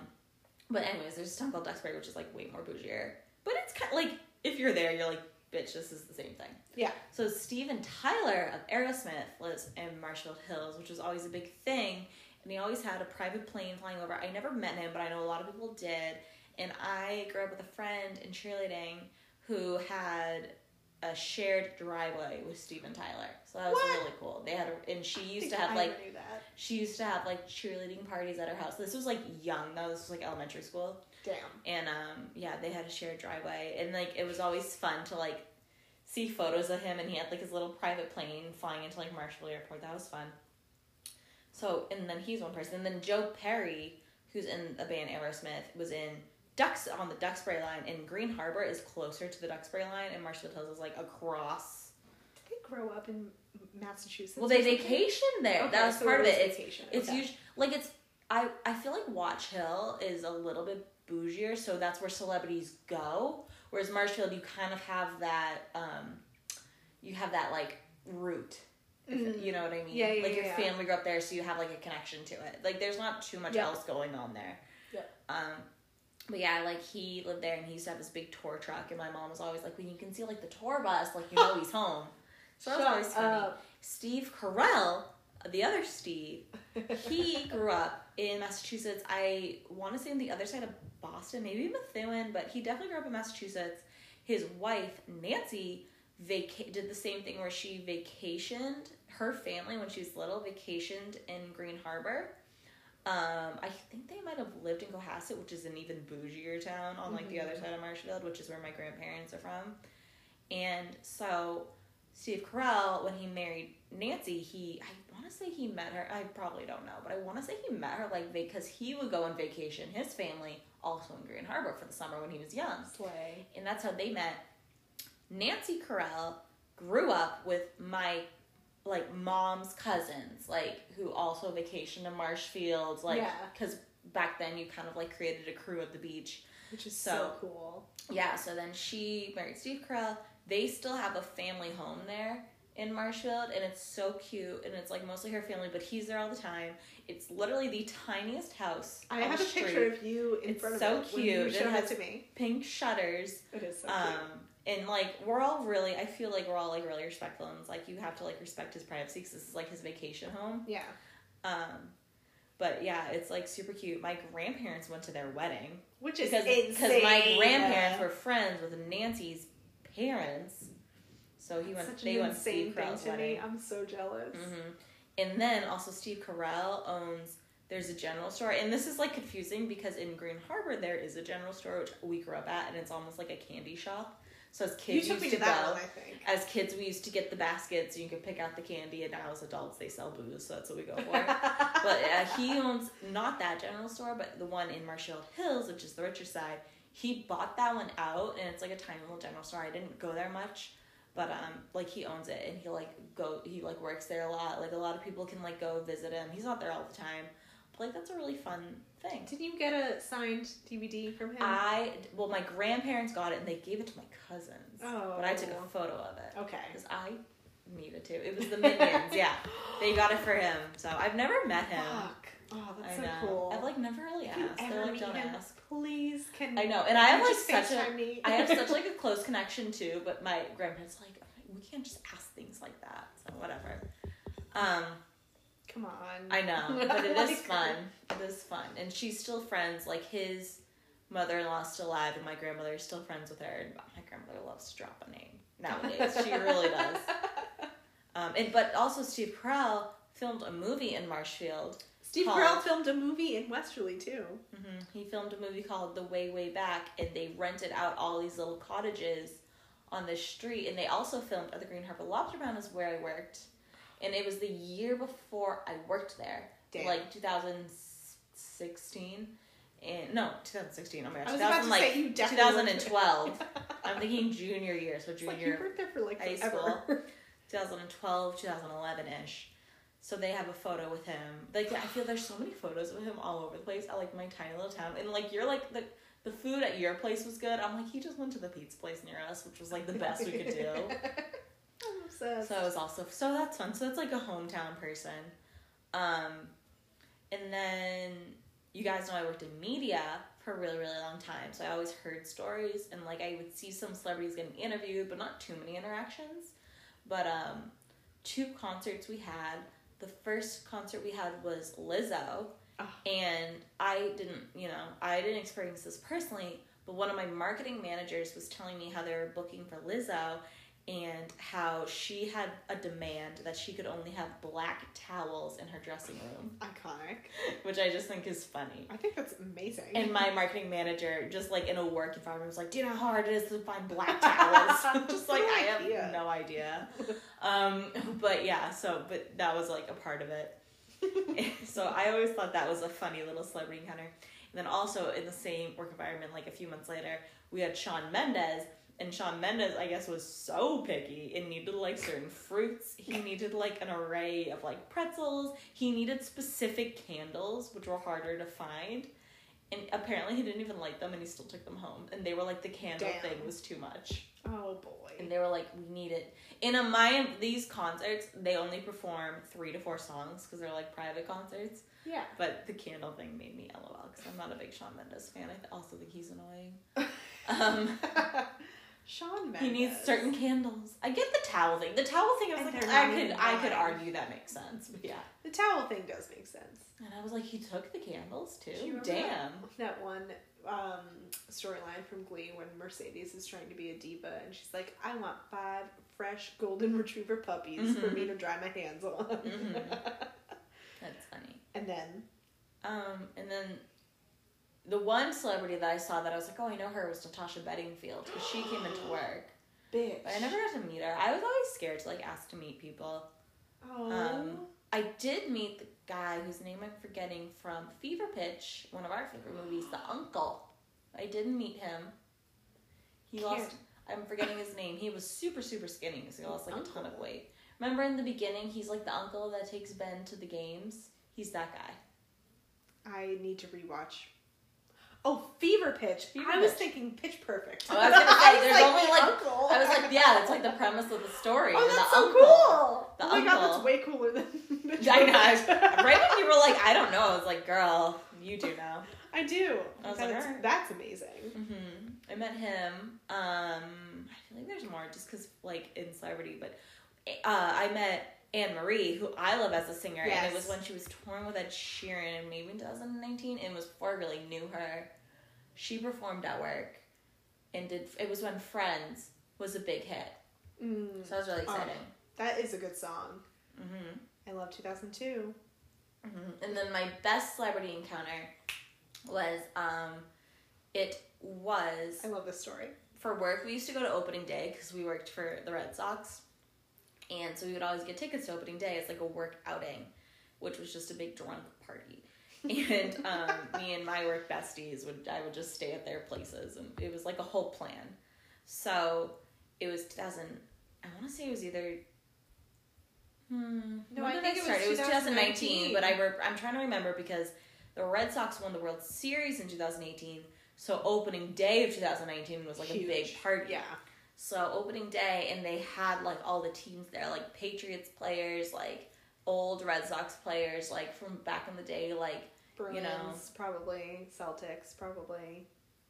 but anyways, there's a town called Duxbury, which is like way more bougier. But it's kind of like if you're there, you're like, bitch, this is the same thing. Yeah. So Steven Tyler of Aerosmith lives in Marshfield Hills, which was always a big thing, and he always had a private plane flying over. I never met him, but I know a lot of people did. And I grew up with a friend in cheerleading who had a shared driveway with Steven Tyler. So that was What? really cool. They had a, and she used to have I like she used to have like cheerleading parties at her house. This was like young. though. this was like elementary school. Damn. And um, yeah, they had a shared driveway, and like it was always fun to like see photos of him, and he had like his little private plane flying into like Marshall Airport. That was fun. So, and then he's one person. And then Joe Perry, who's in the band Aerosmith, was in Ducks on the Duxbury line, and Green Harbor is closer to the Duxbury line, and Marshfield Hills is like across. Did they grow up in Massachusetts? Well, they vacation there. Okay, that was so part of it. It's vacation. it's okay. usually like it's I I feel like Watch Hill is a little bit bougier, so that's where celebrities go. Whereas Marshfield, you kind of have that um, you have that like root. Mm. You know what I mean? Yeah, yeah, Like your yeah. family grew up there, so you have like a connection to it. Like there's not too much Yeah. else going on there. Yeah. Um, but yeah, like he lived there and he used to have this big tour truck, and my mom was always like, "When you can see like the tour bus, like you know he's home." So that was Shut always funny. up. Steve Carell, the other Steve, he grew up in Massachusetts. I want to say on the other side of Boston, maybe Methuen, but he definitely grew up in Massachusetts. His wife Nancy vaca- did the same thing where she vacationed. Her family, when she was little, vacationed in Green Harbor. Um, I think they might have lived in Cohasset, which is an even bougier town on like the other side of Marshfield, which is where my grandparents are from. And so Steve Carell, when he married Nancy, he I want to say he met her. I probably don't know, but I want to say he met her like because he would go on vacation. His family also in Green Harbor for the summer when he was young, Slay. and that's how they met. Nancy Carell grew up with my like mom's cousins, like who also vacationed in Marshfield, like Yeah. because back then you kind of like created a crew at the beach. Which is so, So- cool. Yeah, so then she married Steve Carell. They still have a family home there in Marshfield, and it's so cute, and it's like mostly her family, but he's there all the time. It's literally the tiniest house. I have a picture of you in It's front of so it you cute. It has- to me. Pink shutters. It is so um, cute. And like we're all really, I feel like we're all like really respectful, and it's like you have to like respect his privacy because this is like his vacation home. Yeah. Um, but yeah, it's like super cute. My grandparents went to their wedding Which is because my grandparents were friends with Nancy's parents, so he went. Such they an went to insane Steve thing Carell's to wedding. me. I'm so jealous. hmm And then also Steve Carell owns. There's a general store, and this is like confusing because in Green Harbor there is a general store which we grew up at, and it's almost like a candy shop. So as You kids took used me to to that go. one, I think. As kids, we used to get the baskets. You could pick out the candy, and now as adults, they sell booze, so that's what we go for. but uh, he owns not that general store, but the one in Marshall Hills, which is the richer side. He bought that one out, and it's like a tiny little general store. I didn't go there much, but um, like he owns it, and he like go he like works there a lot. Like a lot of people can like go visit him. He's not there all the time, like that's a really fun thing. Did you get a signed DVD from him? I well, my grandparents got it, and they gave it to my cousins, oh. but I took a photo of it Okay. because I needed to. It was the Minions, yeah. They got it for him, so I've never met him. Fuck. Oh, that's I so know. cool. I've like never really if asked. Ever like, meet don't him, ask. please can I know, and I have like such a, me? I have such like a close connection too. But my grandparents like, we can't just ask things like that. So whatever. Um, Come on. I know, but it is fun. It is fun, and she's still friends. Like his mother-in-law is still alive, and my grandmother is still friends with her. And my grandmother loves to drop a name nowadays. she really does. Um, and but also Steve Carell filmed a movie in Marshfield. Steve Called- Carell filmed a movie in Westerly too. Mm-hmm. He filmed a movie called The Way Way Back, and they rented out all these little cottages on the street. And they also filmed at the Green Harbor Lobster Pound, is where I worked, and it was the year before I worked there, Damn. like 2016. And no, 2016. Oh my I gosh, was about 2000, to like say you definitely 2012. I'm thinking junior year, so It's like you junior worked there for like high forever. 2012, 2011 ish. So they have a photo with him. Like I feel there's so many photos of him all over the place at like my tiny little town. And like you're like the the food at your place was good. I'm like he just went to the pizza place near us, which was like the best we could do. Obsessed. So it was also so that's fun. So that's like a hometown person. Um, and then you guys know I worked in media for a really really long time, so I always heard stories and like I would see some celebrities getting interviewed, but not too many interactions. But um, two concerts we had. The first concert we had was Lizzo, Oh. and I didn't, you know, I didn't experience this personally, but one of my marketing managers was telling me how they were booking for Lizzo and how she had a demand that she could only have black towels in her dressing room, Iconic. which I just think is funny. I think that's amazing. And my marketing manager, just like in a work environment, was like, "Do you know how hard it is to find black towels?" just like No I have idea. no idea. Um, but yeah, so but that was like a part of it. so I always thought that was a funny little celebrity encounter. And then also in the same work environment, like a few months later, we had Shawn Mendes. And Shawn Mendes, I guess, was so picky and needed like certain fruits. He needed like an array of like pretzels. He needed specific candles, which were harder to find. And apparently he didn't even like them and he still took them home. And they were like the candle Damn. thing was too much. oh boy. And they were like, we need it. In a my these concerts, they only perform three to four songs because they're like private concerts. yeah. But the candle thing made me lol because I'm not a big Shawn Mendes fan. I th- also think he's annoying. Um, Shawn Mendes. he needs certain candles. I get the towel thing. The towel thing, I was And like, I could, I could argue that makes sense. But yeah, The towel thing does make sense. and I was like, he took the candles too. Damn. That one um, storyline from Glee when Mercedes is trying to be a diva and she's like, I want five fresh golden retriever puppies for Mhm. me to dry my hands on. Mhm. That's funny. and then, Um, and then the one celebrity that I saw that I was like, oh, I know her was Natasha Bedingfield because she came into work. bitch. But I never got to meet her. I was always scared to like ask to meet people. Oh. Um, I did meet the guy whose name I'm forgetting from Fever Pitch, one of our favorite movies, The Uncle. I didn't meet him. He Can't- lost. I'm forgetting his name. He was super super skinny, so he lost like a ton of weight. Remember in the beginning, he's like the uncle that takes Ben to the games. He's that guy. I need to rewatch. Oh, Fever Pitch. Fever I was thinking Pitch Perfect. Oh, I was gonna say, there's only, the like- uncle. I was like, yeah, that's like the premise of the story. Oh, the that's so uncle. cool. The oh my god, that's way cooler than Pitch I know. I Perfect. was- right when you were like, I don't know, I was like, girl, you do know. I do. I was That like, alright. that's amazing. hmm I met him. Um, I feel like there's more just because, like, in celebrity, but uh, I met Anne-Marie, who I love as a singer, and it was when she was touring with Ed Sheeran, maybe in 2019, and was before I really knew her. She performed at work, and did. It was when Friends was a big hit, Mm, so that was really Oh. exciting. that is a good song. hmm I love 2002. hmm And then my best celebrity encounter was um, it was I love this story. for work, we used to go to opening day because we worked for the Red Sox. And so we would always get tickets to opening day as like a work outing, which was just a big drunk party. And um, me and my work besties would I would just stay at their places, and it was like a whole plan. So it was 2000. I want to say it was either. Hmm. No, when I think it was? It was 2019, 2019. but I re- I'm trying to remember because the Red Sox won the World Series in 2018. So opening day of 2019 was like a big party. Yeah. So opening day, and they had like all the teams there, like Patriots players, like old Red Sox players, like from back in the day, like Bruins, You know. probably. Celtics, probably.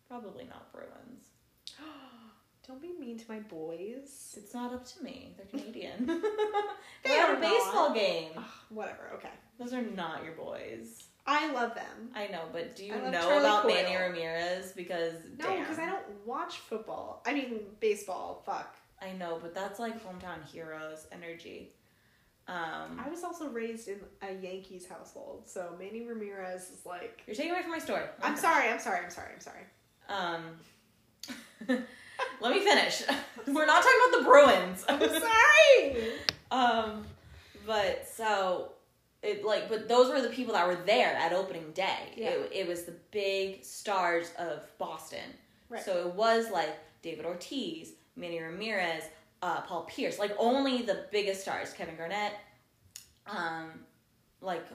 probably not Bruins. Don't be mean to my boys. It's not up to me. They're Canadian. They had a baseball not. game. Ugh, whatever, okay. Those are not your boys. I love them. I know, but do you know Charlie about Coyle. Manny Ramirez? Because No, because I don't watch football. I mean, baseball. Fuck. I know, but that's like hometown heroes energy. Um, I was also raised in a Yankees household, so Manny Ramirez is like. you're taking away from my story. I'm sorry. I'm sorry. I'm sorry. I'm sorry. Um, let me finish. We're not talking about the Bruins. I'm sorry. um, but so it like, but those were the people that were there at opening day. Yeah. It, it was the big stars of Boston. Right. So it was like David Ortiz, Manny Ramirez, uh, Paul Pierce, like only the biggest stars, Kevin Garnett. Um, like,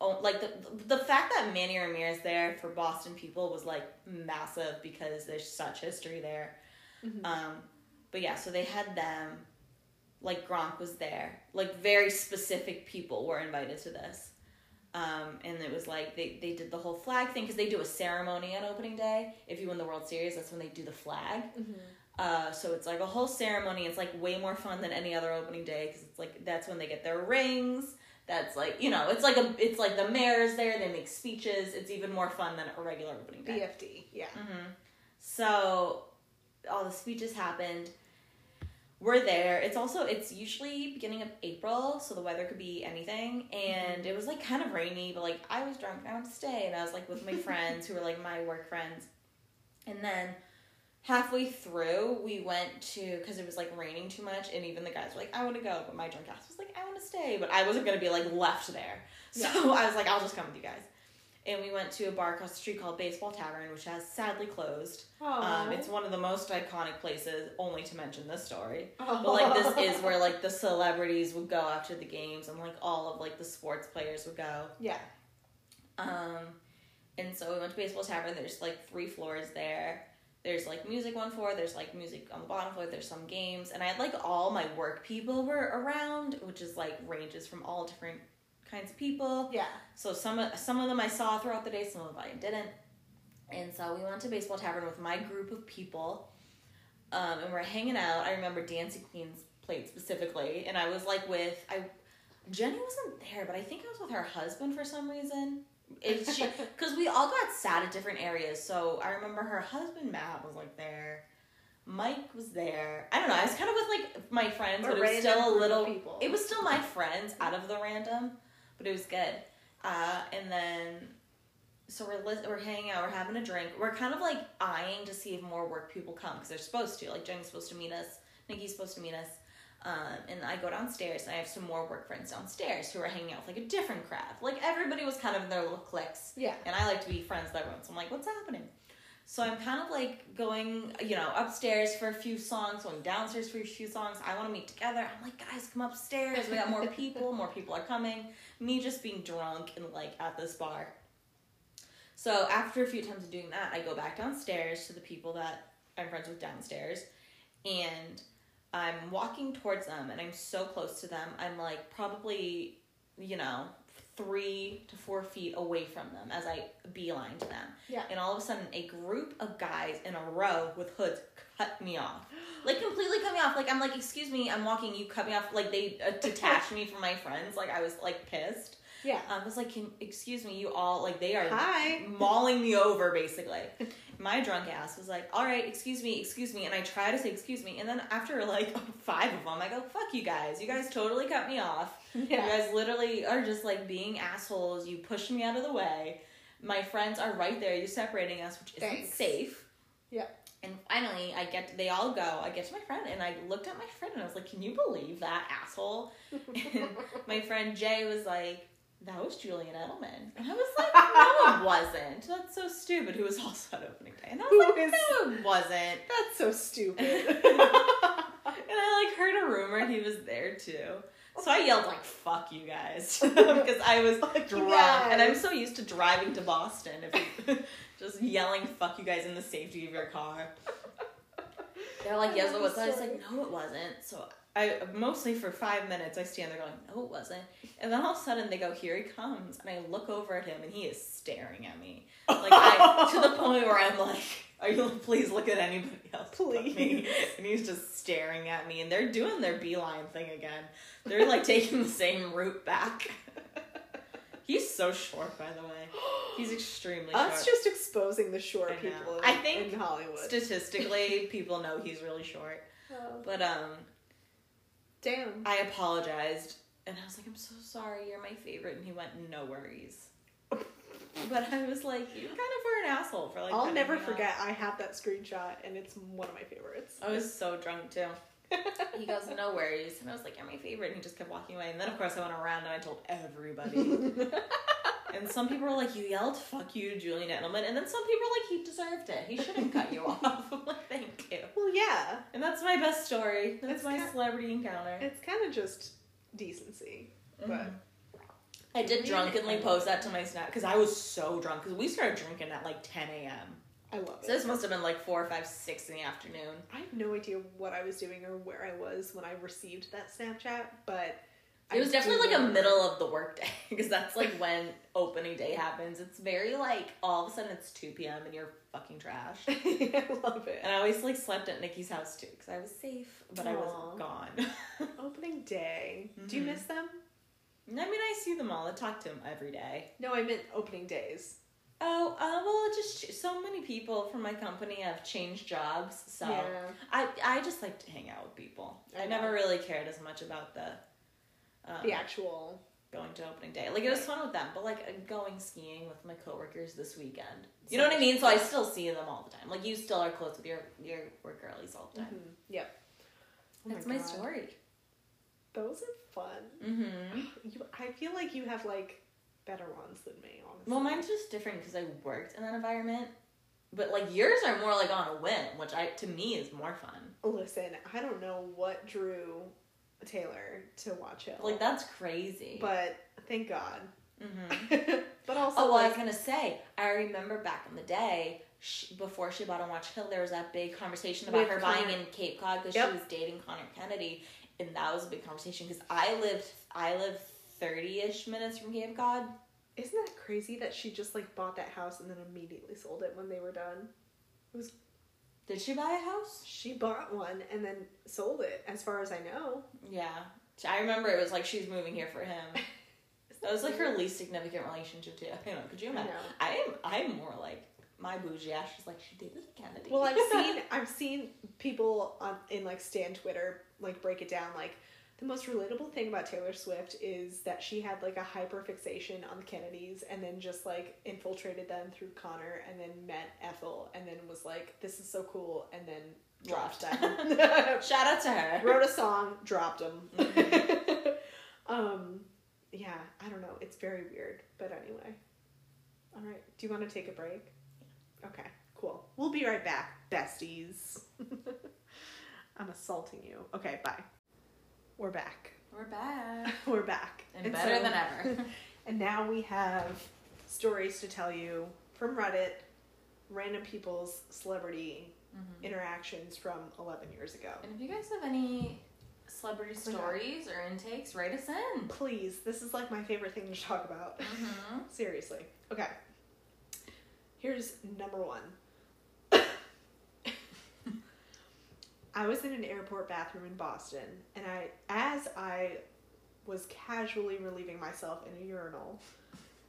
oh, like the the fact that Manny Ramirez there for Boston people was like massive because there's such history there. Mhm. Um, but yeah, so they had them. Like Gronk was there. Like very specific people were invited to this. Um, and it was like they, they did the whole flag thing because they do a ceremony on opening day. If you win the World Series, that's when they do the flag. Uh, so it's like a whole ceremony. It's like way more fun than any other opening day because it's like that's when they get their rings. That's like you know, it's like a it's like the mayor's there. They make speeches. It's even more fun than a regular opening day. BFD. Yeah. hmm So all the speeches happened. We're there. It's also it's usually beginning of April, so the weather could be anything. And mm-hmm. it was like kind of rainy, but like I was drunk and I wanted to stay, and I was like with my friends who were like my work friends. And then halfway through, we went to because it was like raining too much, and even the guys were like, "I want to go," but my drunk ass was like, "I want to stay," but I wasn't gonna be like left there. So I was like, "I'll just come with you guys." And we went to a bar across the street called Baseball Tavern, which has sadly closed. Oh. Um, it's one of the most iconic places, only to mention this story. Oh. But like this is where like the celebrities would go after the games, and like all of like the sports players would go. Yeah. Um, and so we went to Baseball Tavern. There's like three floors there. There's like music one floor. There's like music on the bottom floor. There's some games, and I had like all my work people were around, which is like ranges from all different kinds of people. Yeah. So some of some of them I saw throughout the day, some of them I didn't. And so we went to baseball tavern with my group of people, um, and we're hanging out. I remember Dancing Queens played specifically, and I was like with I. Jenny wasn't there, but I think I was with her husband for some reason. It's because we all got sat at different areas. So I remember her husband Matt was like there. Mike was there. I don't know. I was kind of with like my friends, but it was still a little. people. It was still my friends out of the random, but it was good. Uh, and then, so we're lis- we're hanging out, we're having a drink. We're kind of like eyeing to see if more work people come because they're supposed to. Like Jenny's supposed to meet us Nikki's supposed to meet us. Um, and I go downstairs and I have some more work friends downstairs who are hanging out with like a different crowd. Like everybody was kind of in their little cliques. Yeah. And I like to be friends with everyone. So I'm like, what's happening? So I'm kind of like going, you know, upstairs for a few songs, going downstairs for a few songs. I want to meet together. I'm like, guys, come upstairs. We got more people. more people are coming. Me just being drunk and like at this bar. So after a few times of doing that, I go back downstairs to the people that I'm friends with downstairs, and I'm walking towards them, and I'm so close to them. I'm like probably, you know, three to four feet away from them as I beeline to them. Yeah. And all of a sudden, a group of guys in a row with hoods cut me off. Like, completely cut me off. Like, I'm like, excuse me, I'm walking, you cut me off. Like, they uh, detached me from my friends. Like, I was, like, pissed. Yeah. I was like, can, excuse me, you all, like, they are Hi. mauling me over, basically. My drunk ass was like, all right, excuse me, excuse me. And I try to say, excuse me. And then after, like, five of them, I go, fuck you guys. You guys totally cut me off. You guys literally are just like being assholes. You pushed me out of the way. My friends are right there. You're separating us, which isn't Thanks. safe. Yeah. And finally, I get they all go. I get to my friend, and I looked at my friend, and I was like, "Can you believe that asshole?" And my friend Jay was like, "That was Julian Edelman,and I was like, "No, it wasn't. That's so stupid." Who was also at opening day, and I was Who like, is- "No, it wasn't." That's so stupid. And I like heard a rumor he was there too. So I yelled like "fuck you guys" because I was Fuck you drunk, and I'm so used to driving to Boston, if you, just yelling "fuck you guys" in the safety of your car. They're like, "Yes, it was." I was like, "No, it wasn't." So I mostly for five minutes I stand there going, "No, it wasn't," and then all of a sudden they go, "Here he comes," and I look over at him, and he is staring at me like I, to the point where I'm like, "Are you please look at anybody else, but me?" Please. And he's just staring at me, and they're doing their beeline thing again. They're like taking the same route back. he's so short, by the way. He's extremely short. Us just exposing the short people in, I think in Hollywood. Statistically, people know he's really short. Oh, But um, damn. I apologized, and I was like, "I'm so sorry. You're my favorite." And he went, "No worries." But I was like, "You kind of were an asshole for like." I'll never me off." forget. I have that screenshot, and it's one of my favorites. I was so drunk too. He goes, "No worries," and I was like, "You're my favorite," and he just kept walking away. And then, of course, I went around and I told everybody. and some people were like, "You yelled, fuck you, to Julian Edelman," and then some people were like, "He deserved it. He shouldn't cut you off." I'm like, "Thank you." well, yeah. And that's my best story. That's It's my ki- celebrity encounter. It's kind of just decency, but Mhm. I did drunkenly post that to my snap because I was so drunk because we started drinking at like 10 a.m. I love So it. this must have been like four, five, six in the afternoon. I have no idea what I was doing or where I was when I received that Snapchat, but It was I definitely like a middle of the workday because that's like when opening day happens. It's very like all of a sudden it's 2 p.m. and you're fucking trash. I love it. And I always like slept at Nikki's house too because I was safe, but I was gone. Opening day. Do you Mhm. miss them? I mean, I see them all. I talk to them every day. No, I meant opening days. Oh, uh, well, just so many people from my company have changed jobs, so Yeah. I I just like to hang out with people. I, I never really cared as much about the um, The actual. going to opening day. Like it was fun with them, but like uh, going skiing with my coworkers this weekend. You know what I mean? So I still see them all the time. Like you still are close with your your work girlies all the time. Mhm. Yep. Oh That's my, God. story. Those are fun. Mm-hmm. You, I feel like you have like better ones than me, honestly. Well, mine's just different because I worked in that environment. But like yours are more like on a whim, which I to me is more fun. Listen, I don't know what drew Taylor to Watch Hill. Like that's crazy. But thank God. hmm but also, Oh, well, I was gonna say, I remember back in the day, she, before she bought on Watch Hill, there was that big conversation about her Conor. buying in Cape Cod because Yep. she was dating Conor Kennedy, and that was a big conversation because I lived, I lived thirty ish minutes from Cape Cod. isn't that crazy that she just like bought that house and then immediately sold it when they were done? Did she buy a house? She bought one and then sold it, as far as I know. Yeah, I remember it was like she's moving here for him. That was like her least significant relationship too. You know, could you imagine? I am, I'm more like my bougie ass. She's like she dated a Kennedy. Well, I've seen I've seen people on in like Stan Twitter like break it down. Like the most relatable thing about Taylor Swift is that she had like a hyper fixation on the Kennedys and then just like infiltrated them through Conor and then met Ethel and then was like, "This is so cool," and then dropped them. Shout out to her. Wrote a song, dropped them. Mm-hmm. um, yeah, I don't know. It's very weird, but anyway. All right. Do you want to take a break? Okay, cool. We'll be right back, besties. I'm assaulting you. Okay, bye. We're back. We're back. We're back. And, better so- than ever. And now we have stories to tell you from Reddit, random people's celebrity Mhm. interactions from 11 years ago. And if you guys have any celebrity stories or intakes, write us in. Please, this is like my favorite thing to talk about. Mm-hmm. Seriously. Okay. Here's number one. I was in an airport bathroom in Boston, and I, as I was casually relieving myself in a urinal,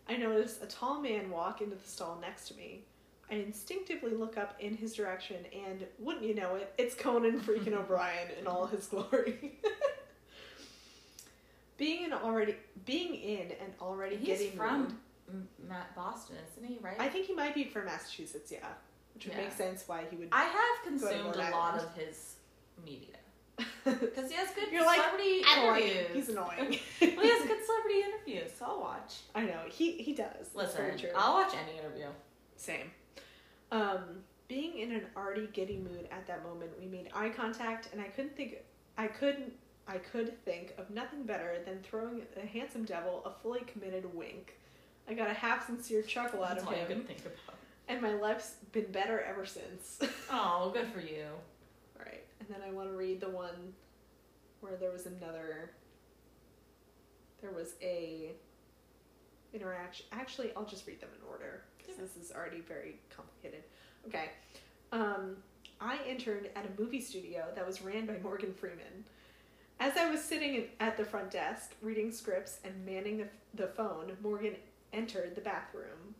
I noticed a tall man walk into the stall next to me. I instinctively look up in his direction, and wouldn't you know it, it's Conan freaking O'Brien in all his glory. being an already being in and already He's getting from mood- Boston, isn't he? Right. I think he might be from Massachusetts, yeah. Which would Yeah. make sense why he would. I have consumed a lot of his media because he has good You're like, celebrity annoying. interviews. He's annoying. well, he has good celebrity interviews, so I'll watch. I know he he does. Listen, very true. I'll watch any interview. Same. Um, being in an arty giddy mood at that moment, we made eye contact, and I couldn't think. I couldn't. I could think of nothing better than throwing a handsome devil a fully committed wink. I got a half sincere chuckle out That's of all him, can think about. and my life's been better ever since. Oh, good for you. And then I want to read the one where there was another there was a interaction. Actually, I'll just read them in order because this is already very complicated. Okay. Um I interned at a movie studio that was ran by Morgan Freeman. As I was sitting at the front desk reading scripts and manning the, the phone, Morgan entered the bathroom.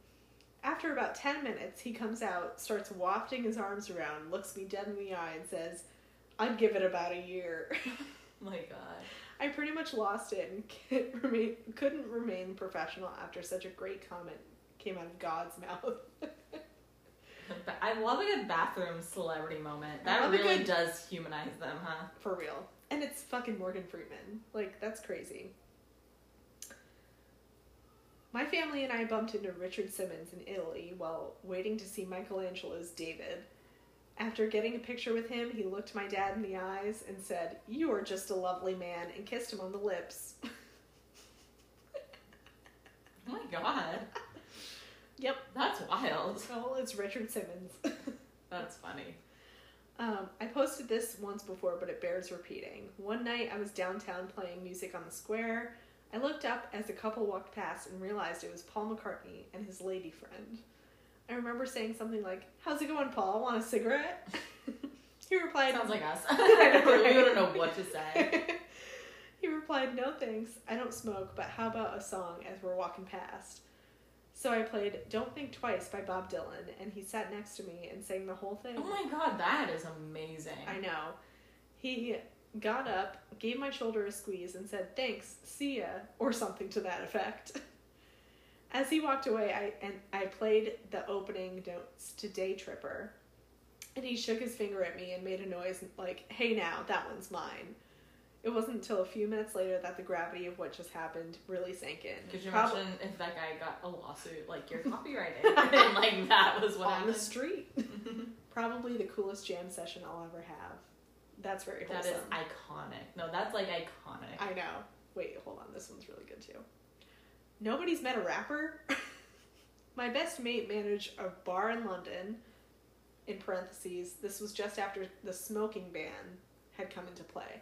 After about 10 minutes, he comes out, starts wafting his arms around, looks me dead in the eye, and says, I'd give it about a year. My God. I pretty much lost it and can't remain, couldn't remain professional after such a great comment came out of God's mouth. I love a good bathroom celebrity moment. That really good- does humanize them, huh? For real. And it's fucking Morgan Freeman. Like, that's crazy. My family and I bumped into Richard Simmons in Italy while waiting to see Michelangelo's David. After getting a picture with him, he looked my dad in the eyes and said, You are just a lovely man, and kissed him on the lips. Oh my God. Yep. That's wild. Well, it's Richard Simmons. That's funny. Um, I posted this once before, but it bears repeating. One night I was downtown playing music on the square. I looked up as a couple walked past and realized it was Paul McCartney and his lady friend. I remember saying something like, How's it going, Paul? Want a cigarette? he replied, Sounds like us. We don't know what to say. he replied, No thanks. I don't smoke, but how about a song as we're walking past? So I played Don't Think Twice by Bob Dylan, and he sat next to me and sang the whole thing. Oh my God, that is amazing. I know. He got up, gave my shoulder a squeeze, and said, Thanks, see ya, or something to that effect. As he walked away, I and I played the opening notes to Day Tripper, and he shook his finger at me and made a noise like, Hey now, that one's mine. It wasn't until a few minutes later that the gravity of what just happened really sank in. Could you Prob- imagine if that guy got a lawsuit, like you're copyrighted, and like that was what on the street? Probably the coolest jam session I'll ever have. That's very That wholesome. is iconic. No, that's like iconic. I know. Wait, hold on. This one's really good too. Nobody's met a rapper. My best mate managed a bar in London. In parentheses, this was just after the smoking ban had come into play.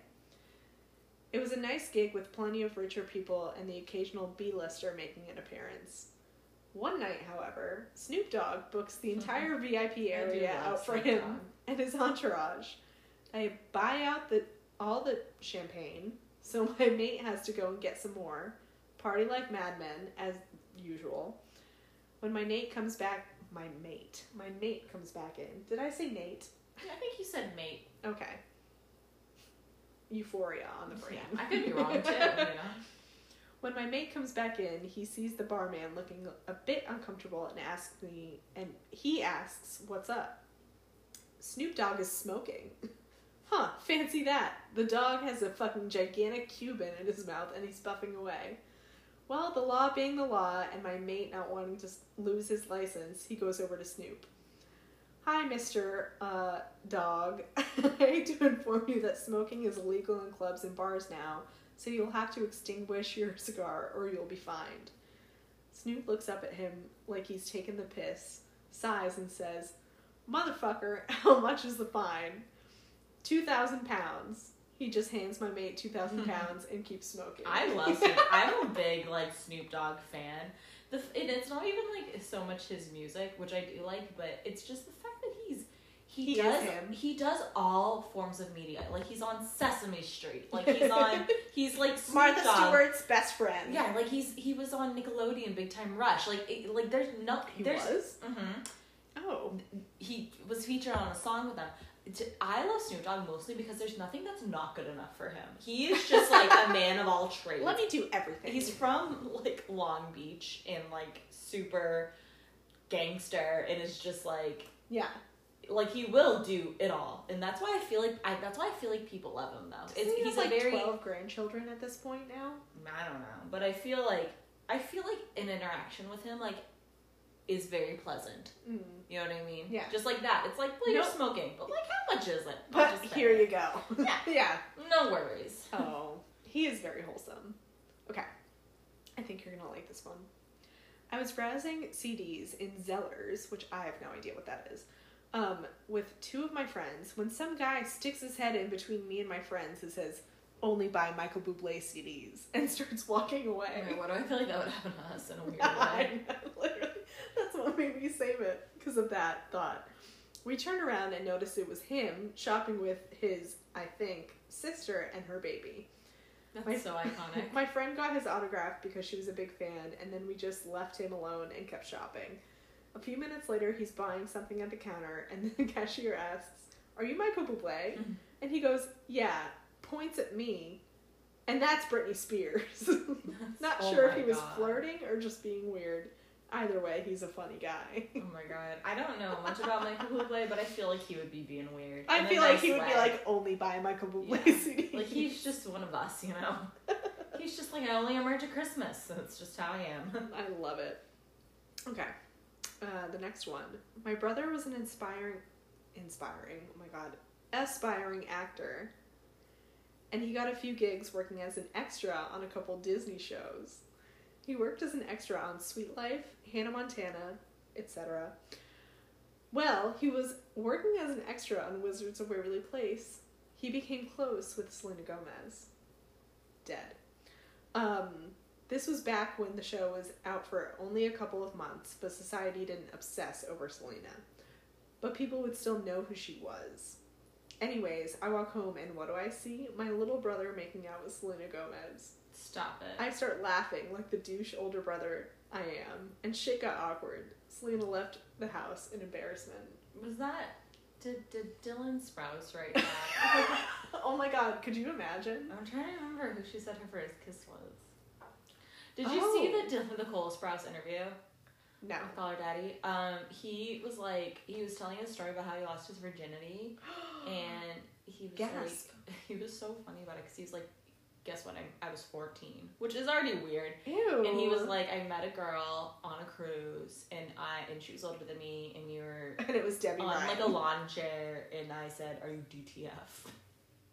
It was a nice gig with plenty of richer people and the occasional B-lister making an appearance. One night, however, Snoop Dogg books the entire VIP area out for Snoop him Dogg. and his entourage. I buy out the all the champagne, so my mate has to go and get some more. Party like madmen, as usual. When my Nate comes back, my mate, my mate comes back in. Did I say Nate? I think you said mate. Okay. Euphoria on the brain. Yeah, I could be wrong too. You know. When my mate comes back in, he sees the barman looking a bit uncomfortable and asks me, and he asks, "What's up?" Snoop Dogg is smoking. Huh, fancy that. The dog has a fucking gigantic Cuban in his mouth and he's puffing away. Well, the law being the law and my mate not wanting to lose his license, he goes over to Snoop. Hi, Mr. Uh, dog. I hate to inform you that smoking is illegal in clubs and bars now, so you'll have to extinguish your cigar or you'll be fined. Snoop looks up at him like he's taken the piss, sighs, and says, Motherfucker, how much is the fine? 2,000 pounds. He just hands my mate 2,000 pounds and keeps smoking. I love Snoop. I'm a big like Snoop Dogg fan. The and it's not even like so much his music, which I do like, but it's just the fact that he's he, He does he does all forms of media. Like he's on Sesame Street. Like he's on he's like Snoop Martha Dogg. Stewart's best friend. Yeah, like he's he was on Nickelodeon Big Time Rush. Like it, like there's no He there's was? hmm Oh. he was featured on a song with them. I love Snoop Dogg mostly because there's nothing that's not good enough for him. He is just like a man of all trades. Let me do everything. He's from like Long Beach and like super gangster and is just like yeah. like he will do it all. And that's why I feel like I that's why I feel like people love him though. It's, he he's like very 12 grandchildren at this point now. I don't know, but I feel like I feel like an interaction with him like is very pleasant. Mm. You know what I mean? Yeah. Just like that. It's like, well, you're Nope. smoking, but like, how much is it? But here you go. Yeah. yeah. No worries. Oh, he is very wholesome. Okay. I think you're going to like this one. I was browsing CDs in Zellers, which I have no idea what that is, um, with two of my friends when some guy sticks his head in between me and my friends and says, only buy Michael Bublé CDs, and starts walking away. Okay, what do I feel like that would happen to us in a weird I way? Know, literally. That's what made me save it because of that thought. We turned around and noticed it was him shopping with his, I think, sister and her baby. That's My- so iconic. My friend got his autograph because she was a big fan, and then we just left him alone and kept shopping. A few minutes later, he's buying something at the counter, and the cashier asks, Are you Michael Bublé? Mhm. And he goes, Yeah, points at me. And that's Britney Spears. Not Oh sure if he was flirting or just being weird. Either way, he's a funny guy. Oh my god. I don't know much about Michael Bublé, but I feel like he would be being weird. I feel like nice he would be like, only buy Michael Bublé Yeah. CDs. Like he's just one of us, you know? He's just like, I only am to Christmas. That's just how I am. I love it. Okay. Uh, the next one. My brother was an inspiring, inspiring, oh my god, aspiring actor. And he got a few gigs working as an extra on a couple Disney shows. He worked as an extra on Suite Life, Hannah Montana, etc. Well, he was working as an extra on Wizards of Waverly Place. He became close with Selena Gomez. Dead. Um, this was back when the show was out for only a couple of months, but society didn't obsess over Selena. But people would still know who she was. Anyways, I walk home and what do I see? My little brother making out with Selena Gomez. Stop it. I start laughing like the douche older brother I am, and shit got awkward. Selena left the house in embarrassment. Was that did did Dylan Sprouse write that? oh my god, could you imagine? I'm trying to remember who she said her first kiss was. Did you see Oh. the Dylan the Cole Sprouse interview No. with Call Her Daddy? Um, he was like he was telling a story about how he lost his virginity, and he was Gasp. like he was so funny about it because he was like, guess what? I I was 14, which is already weird. Ew. And he was like, I met a girl on a cruise, and I and she was older than me, and we were and it was Debbie on Ryan. like a lawn chair, and I said, "Are you DTF?"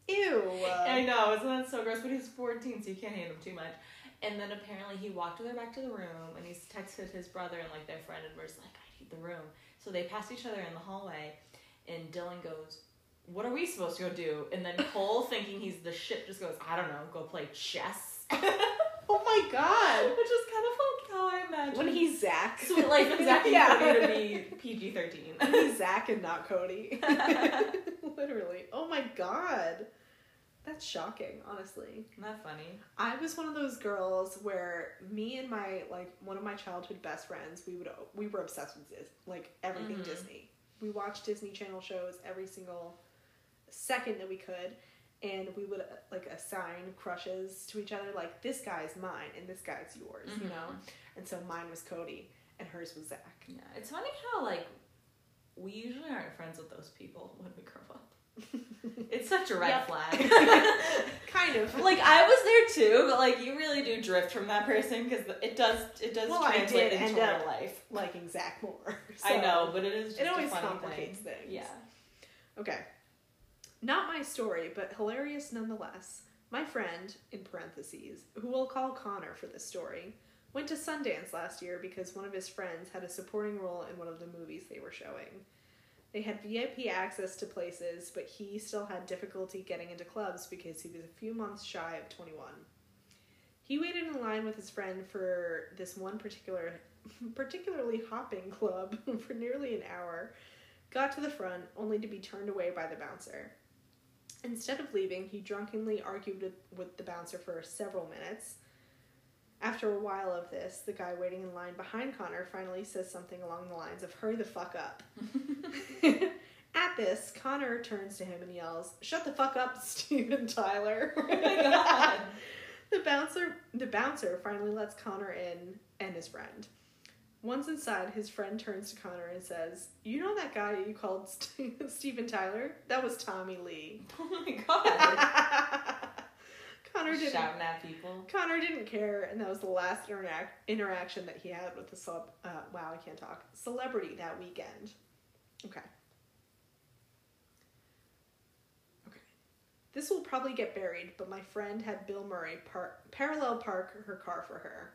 Ew. I know, isn't that so gross? But he's 14, so you can't hate him too much. And then apparently he walked with her back to the room, and he's texted his brother and like their friend, and was like, "I need the room." So they passed each other in the hallway, and Dylan goes, "What are we supposed to go do?" And then Cole, thinking he's the shit, just goes, "I don't know, go play chess." oh my god. Which is kind of like how I imagine When he's Zach. Suite Life and Zach and Yeah. Cody to be PG thirteen. He's Zach and not Cody. Literally. Oh my god. That's shocking, honestly. Isn't that funny? I was one of those girls where me and my like one of my childhood best friends, we would we were obsessed with this, like everything Mhm. Disney. We watched Disney Channel shows every single second that we could, and we would like assign crushes to each other. Like this guy's mine and this guy's yours, you Mhm. know. And so mine was Cody, and hers was Zach. Yeah, it's funny how like we usually aren't friends with those people when we grow up. It's such a red Yep. flag. kind of. like I was there too, but like you really do drift from that person because it does it does Well, translate into real life. liking Zach more. I know, but it is just It always complicates thing. things. Yeah. Okay. Not my story, but hilarious nonetheless. My friend, in parentheses, who we'll call Connor for this story, went to Sundance last year because one of his friends had a supporting role in one of the movies they were showing. They had VIP access to places, but he still had difficulty getting into clubs because he was a few months shy of 21. He waited in line with his friend for this one particular particularly hopping club for nearly an hour got to the front only to be turned away by the bouncer. Instead of leaving, he drunkenly argued with, the bouncer for several minutes. After a while of this, the guy waiting in line behind Connor finally says something along the lines of, Hurry the fuck up. At this, Connor turns to him and yells, Shut the fuck up, Steven Tyler. Oh my god. The bouncer the bouncer finally lets Connor in and his friend. Once inside, his friend turns to Connor and says, "You know that guy you called St- Steven Tyler? That was Tommy Lee." Oh my god. Connor didn't. Shouting at people. Connor didn't care, and that was the last interac- interaction that he had with the celeb. Uh, wow, I can't talk. Celebrity that weekend. Okay. Okay. This will probably get buried, but my friend had Bill Murray par- parallel park her car for her.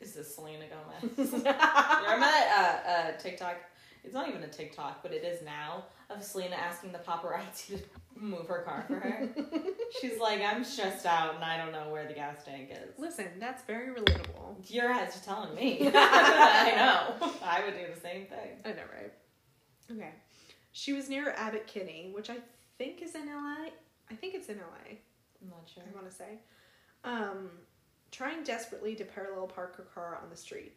Is this Selena Gomez? You remember that uh, uh, TikTok? It's not even a TikTok, but it is now of Selena asking the paparazzi to move her car for her. She's like, I'm stressed out and I don't know where the gas tank is. Listen, that's very relatable. Your are telling me. I know. I would do the same thing. I know, right? Okay. She was near Abbott Kinney, which I think is in LA. I think it's in LA. I'm not sure. I want to say. Um, trying desperately to parallel park her car on the street.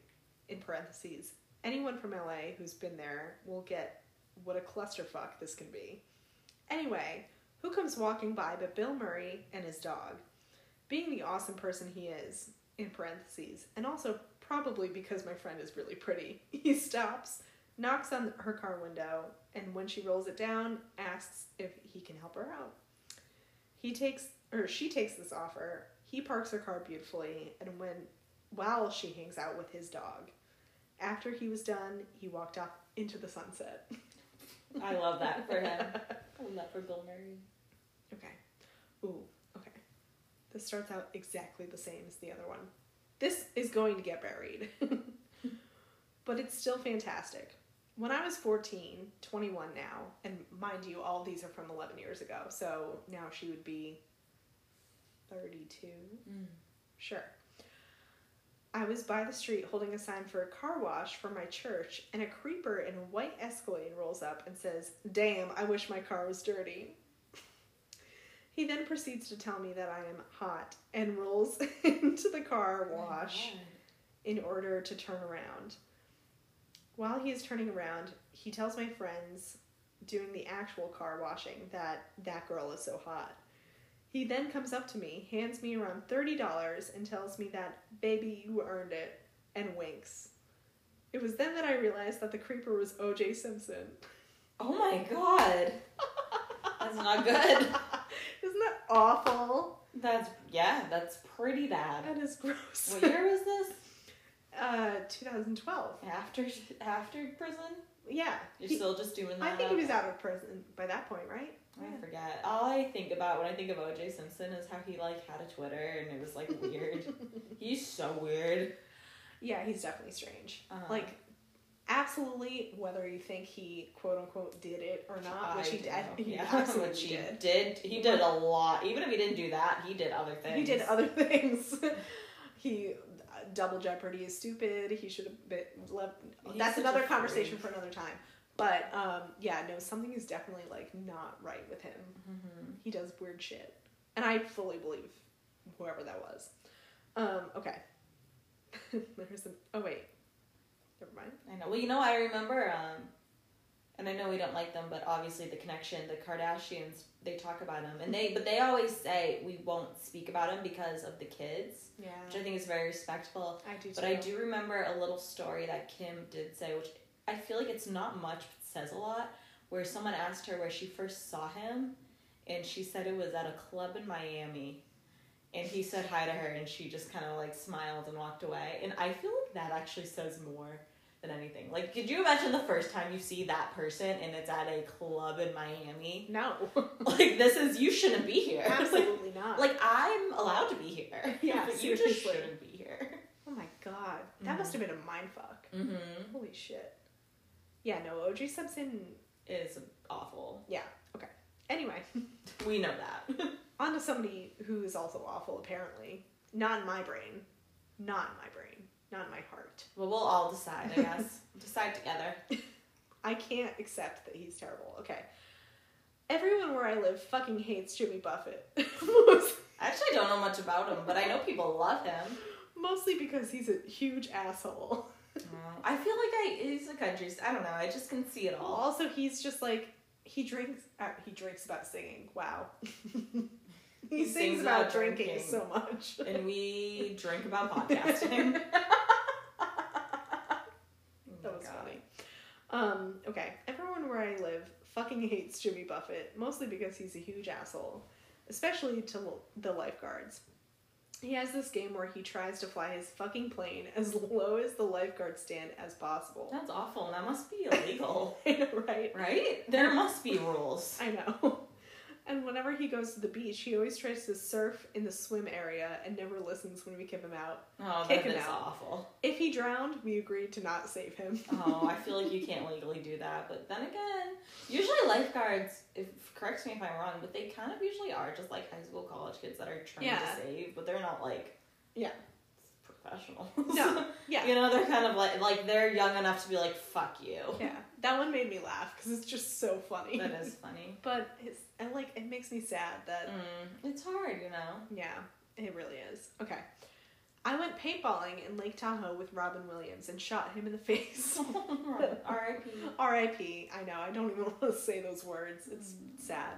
In parentheses, anyone from LA who's been there will get what a clusterfuck this can be. Anyway, who comes walking by but Bill Murray and his dog? Being the awesome person he is, in parentheses, and also probably because my friend is really pretty, he stops, knocks on her car window, and when she rolls it down, asks if he can help her out. He takes or she takes this offer. He parks her car beautifully, and when while she hangs out with his dog. After he was done, he walked off into the sunset. I love that for him. I love that for Bill Murray. Okay. Ooh, okay. This starts out exactly the same as the other one. This is going to get buried. but it's still fantastic. When I was 14, 21 now, and mind you, all these are from 11 years ago, so now she would be 32. Mm. Sure. I was by the street holding a sign for a car wash for my church, and a creeper in a white Escalade rolls up and says, Damn, I wish my car was dirty. He then proceeds to tell me that I am hot and rolls into the car oh wash in order to turn around. While he is turning around, he tells my friends doing the actual car washing that that girl is so hot. He then comes up to me, hands me around $30, and tells me that, baby, you earned it, and winks. It was then that I realized that the creeper was OJ Simpson. Oh my god. That's not good. Isn't that awful? That's yeah, that's pretty bad. That is gross. What year was this? Uh, 2012. After after prison? Yeah. You're He- still just doing that? I think he was out of prison by that point, right? I forget. All I think about when I think of OJ Simpson is how he like had a Twitter and it was like weird. He's so weird. Yeah, he's definitely strange. Uh-huh. Like, absolutely, whether you think he quote unquote did it or not, which I he did, he yeah, absolutely which he did. did. He did a lot. Even if he didn't do that, he did other things. He did other things. he uh, double jeopardy is stupid. He should have been left. He's That's another conversation freak. for another time. But um, yeah, no, something is definitely like not right with him. Mhm. He does weird shit, and I fully believe whoever that was. Um, okay. There's an. Oh wait. Never mind. I know. Well, you know, I remember, um, and I know we don't like them, but obviously the connection, the Kardashians, they talk about them, and they, but they always say we won't speak about them because of the kids, Yeah. which I think is very respectful. I do. But I do remember a little story that Kim did say, which I feel like it's not much, but says a lot. Where someone asked her where she first saw him, and she said it was at a club in Miami. And he said hi to her, and she just kind of like smiled and walked away. And I feel like that actually says more than anything. Like, could you imagine the first time you see that person and it's at a club in Miami? No, Like, this is, you shouldn't be here. absolutely not. like, I'm allowed to be here. Yeah, but you just shouldn't be here. oh my god, that Mhm. must have been a mind fuck. Mm-hmm. Holy shit. Yeah, no, OJ Simpson. Is awful. Yeah. Okay. Anyway, We know that. on to somebody who is also awful. Apparently, not in my brain, not in my brain, not in my heart. well, we'll all decide, I guess. decide together. I can't accept that he's terrible. Okay. Everyone where I live fucking hates Jimmy Buffett. Most- I actually don't know much about him, but I know people love him. Mostly because he's a huge asshole. I feel like I he's a country. I don't know. I just can see it all. Also, he's just like he drinks. Uh, he drinks about singing. Wow. he, sings, about, drinking, drinking. so much. And we drink about podcasting. That was funny. Um, okay, everyone where I live fucking hates Jimmy Buffett, mostly because he's a huge asshole, especially to l- the lifeguards. He has this game where he tries to fly his fucking plane as low as the lifeguard stand as possible. That's awful. That must be illegal, know, right? right? There must be rules. I know. And whenever he goes to the beach, he always tries to surf in the swim area and never listens when we kick him out. Oh, Kick that him is out. awful. If he drowned, we agreed to not save him. Oh, I feel like you can't legally do that. But then again, usually lifeguards, if correct me if I'm wrong, but they kind of usually are just like high school, college kids that are trying Yeah. to save, but they're not like Yeah. professionals. No. Yeah. you know, they're kind of like like they're young enough to be like, "Fuck you." Yeah, that one made me laugh because it's just so funny. That is funny. But it's and like it makes me sad that Mm, it's hard, you know. yeah, it really is. Okay. I went paintballing in Lake Tahoe with Robin Williams and shot him in the face. R.I.P. R.I.P. I know, I don't even want to say those words. It's sad.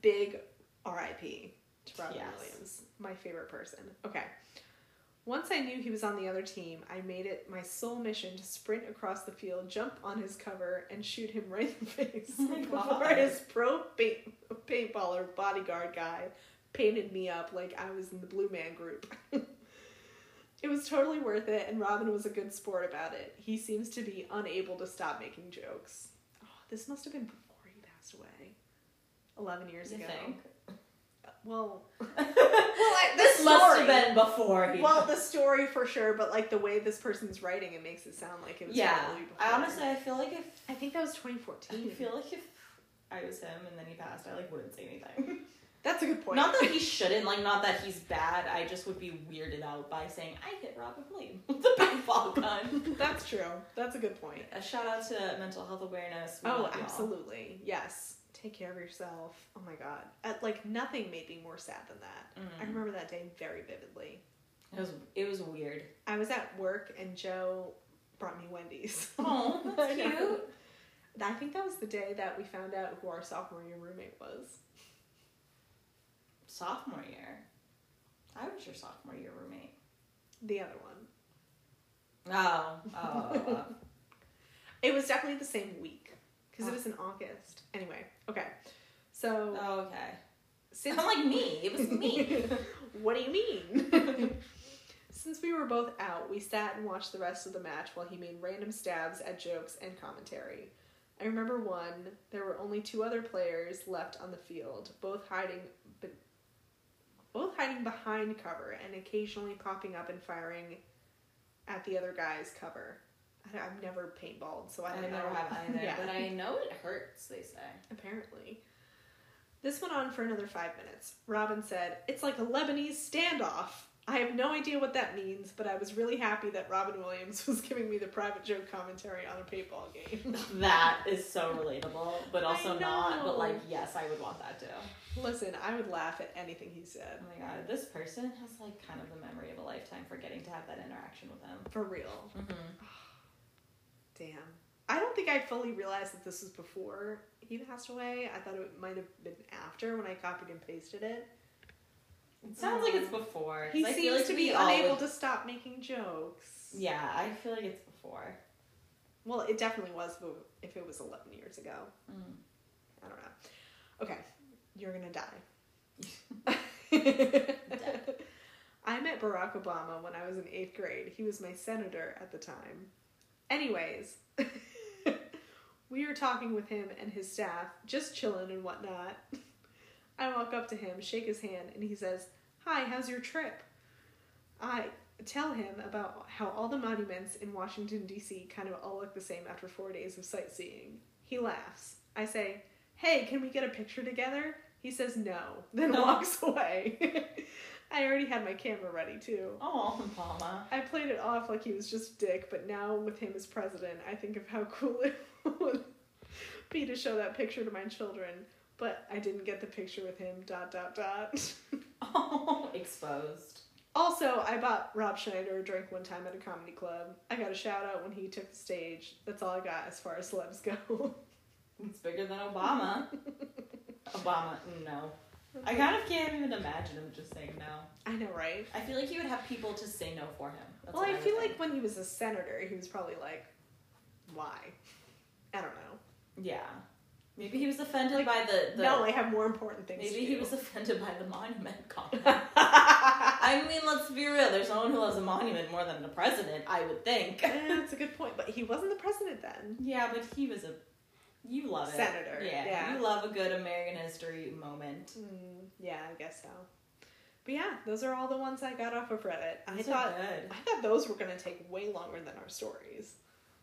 Big R.I.P. to Robin Yes. Williams. My favorite person. Okay. Once I knew he was on the other team, I made it my sole mission to sprint across the field, jump on his cover, and shoot him right in the face Oh before his pro paint, paintballer bodyguard guy painted me up like I was in the Blue Man Group. it was totally worth it, and Robin was a good sport about it. He seems to be unable to stop making jokes. Oh, this must have been before he passed away. 11 years You ago. think? Well, well, I- the this must story- have been before he. well, the story for sure, but like the way this person's writing, it makes it sound like it was yeah. probably before. I honestly, I feel like if I think that was 2014. I feel like if I was him and then he passed, I like wouldn't say anything. That's a good point. Not that he shouldn't, like not that he's bad. I just would be weirded out by saying I hit Robin Williams with the paintball gun. That's true. That's a good point. A shout out to mental health awareness. We Oh, love y'all. absolutely. Yes. Take care of yourself. Oh my god. Uh, like nothing made me more sad than that. I Mm. remember that day very vividly. It was it was weird. I was at work and Joe brought me Wendy's. Oh, that's cute. I think that was the day that we found out who our sophomore year roommate was. Sophomore year. I was your sophomore year roommate. The other one. Oh, oh. It was definitely the same week because it was in August. Anyway, okay. So oh okay. since I'm like me. It was me. what do you mean? Since we were both out, we sat and watched the rest of the match while he made random stabs at jokes and commentary. I remember one, there were only two other players left on the field, both hiding be- both hiding behind cover and occasionally popping up and firing at the other guy's cover. I, I've never paintballed, so I I don't never know. have either, Yeah. but I know it hurts. They say. Apparently. This went on for another five minutes. Robin said, It's like a Lebanese standoff. I have no idea what that means, but I was really happy that Robin Williams was giving me the private joke commentary on a paintball game. That is so relatable, but also not. But like, yes, I would want that too. Listen, I would laugh at anything he said. Oh my god, this person has like kind of the memory of a lifetime for getting to have that interaction with him. For real. Mm-hmm. Damn. I don't think I fully realized that this was before he passed away. I thought it might have been after when I copied and pasted it. It sounds like it's before. He seems like to be unable would- to stop making jokes. Yeah, I feel like it's before. Well, it definitely was if it- if it was 11 years ago. Mm. I don't know. Okay, you're gonna die. I met Barack Obama when I was in eighth grade. He was my senator at the time. Anyways, we were talking with him and his staff, just chilling and whatnot. I walk up to him, shake his hand, and he says, Hi, how's your trip? I tell him about how all the monuments in Washington, D.C. kind of all look the same after four days of sightseeing. He laughs. I say, Hey, can we get a picture together? He says no, then walks away. I already had my camera ready too. Oh, Obama. I played it off like he was just dick, but now with him as president, I think of how cool it would be to show that picture to my children. But I didn't get the picture with him. Dot dot dot. Oh, exposed. also, I bought Rob Schneider a drink one time at a comedy club. I got a shout out when he took the stage. That's all I got as far as celebs go. It's bigger than Obama. Obama, no. I kind of can't even imagine him just saying no. I know, right? I feel like he would have people to say no for him. That's well, I would feel think. like when he was a senator, he was probably like, why? I don't know. Yeah. Maybe he was offended Like, by the, the no, I have more important things. Maybe he was offended by the monument comment. I mean, let's be real. There's no one who loves a monument more than the president, I would think. Eh, That's a good point, but he wasn't the president then. Yeah, but he was a. You love it. Senator, Yeah, yeah. You love a good American history moment. Mm, yeah, I guess so. But yeah, those are all the ones I got off of Reddit. I Those thought good. I thought those were gonna take way longer than our stories.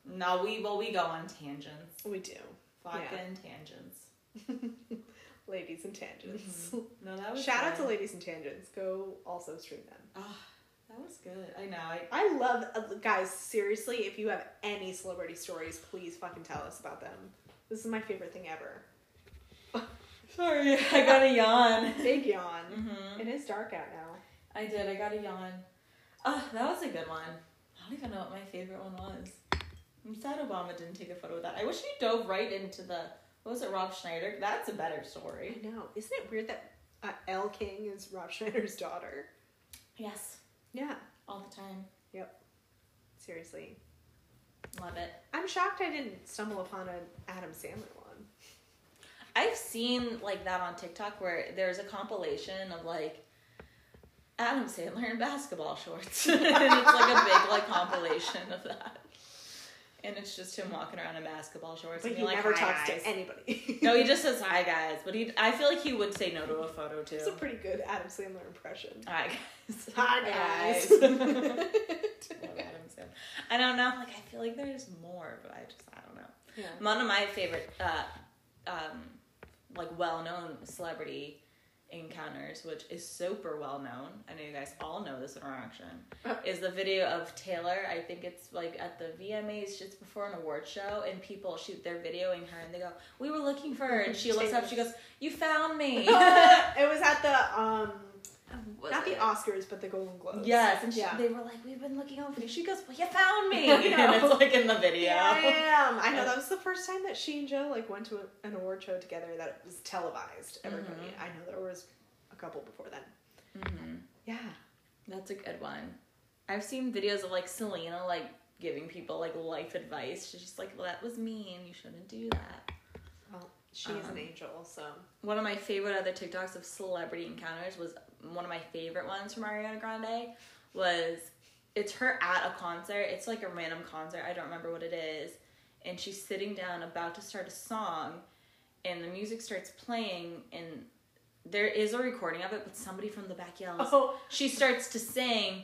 No, we well we go on tangents. We do, Fucking tangents. ladies and tangents. No, that was Shout out to ladies and tangents. Go also stream them. Ah, that was good. I know. I I love uh, guys. Seriously, if you have any celebrity stories, please fucking tell us about them. This is my favorite thing ever. sorry. I got a yawn. Big yawn. hmm It is dark out now. I did. I got a yawn. Oh, that was a good one. I don't even know what my favorite one was. I'm sad Obama didn't take a photo with that. I wish he dove right into the what was it, Rob Schneider? That's a better story. I know. Isn't it weird that uh, Elle King is Rob Schneider's daughter? Yes, Yeah. all the time. Yep. Seriously. Love it. I'm shocked I didn't stumble upon an Adam Sandler one. I've seen like that on TikTok where there's a compilation of like Adam Sandler in basketball shorts, and it's like a big like compilation of that. And it's just him walking around in basketball shorts. But and he like, never talks guys." to anybody. No, he just says hi guys, but he I feel like he would say no to a photo too. It's a pretty good Adam Sandler impression. Hi guys. Hi guys. Love Adam I don't know. Like I feel like there's more, but I just I don't know. yeah. One of my favorite, uh, um, like well-known celebrity encounters, which is super well known. I know you guys all know this interaction. Uh. is the video of Taylor? I think it's like at the VMAs just before an award show, and people shoot they're videoing her, and they go, "We were looking for her," and she looks up, she goes, "You found me." it was at the um Was not the? Oscars but the Golden Globes. Yes, and she, yeah. they were like, "We've been looking over you." She goes, "Well, you found me," and know. it's like in the video. Yeah, I know that was the first time that she and Joe like went to a, an award show together that was televised. Everybody, Mhm. I know there was a couple before then. hmm Yeah, That's a good one. I've seen videos of like Selena like giving people like life advice. She's just like, well, that was mean. You shouldn't do that. Well, she is an Um, angel, so One of my favorite other TikToks of celebrity encounters was one of my favorite ones from Ariana Grande was it's her at a concert. It's like a random concert. I don't remember what it is. And she's sitting down about to start a song and the music starts playing and there is a recording of it, but somebody from the back yells. oh, She starts to sing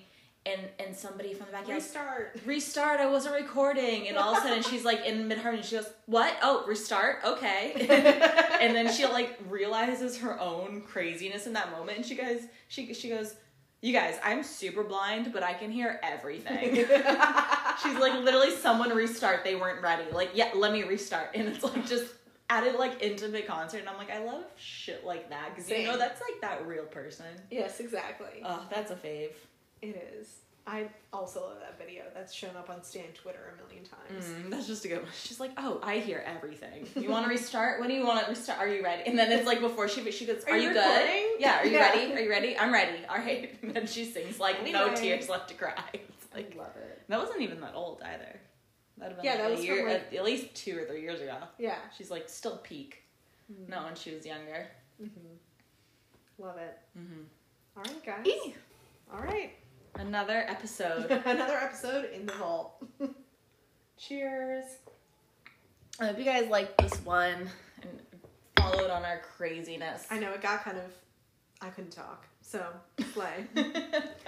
and and somebody from the back yells, restart. restart i wasn't recording. And all of a sudden she's like in mid-harmony she goes what? Oh restart? Okay. And then she like realizes her own craziness in that moment. And she goes she she goes you guys i'm super blind but i can hear everything. She's like literally someone restart. They weren't ready. Like yeah let me restart. And it's like just added like intimate concert. And i'm like i love shit like that. Because you know that's like that real person. Yes, exactly. oh that's a fave It is. I also love that video. That's shown up on Stan Twitter a million times. Mm, that's just a good one. She's like, oh, I hear everything. You want to restart? When do you want to restart? Are you ready? And then it's like before she she goes, Are are, you recording? good? Yeah. Are you Yeah. ready? Are you ready? I'm ready. All right. And then she sings like no tears left to cry. It's I like love it. that wasn't even that old either. That'd have been Yeah, like that a was year, from, like- at, least two or three years ago. Yeah. She's like still peak. Mm. Not when she was younger. Mm-hmm. Love it. Mm-hmm. All right, guys. Eee. All right. Another episode. Another episode in the vault. Cheers. I hope you guys liked this one and followed on our craziness. I know it got kind of. I couldn't talk, so slay.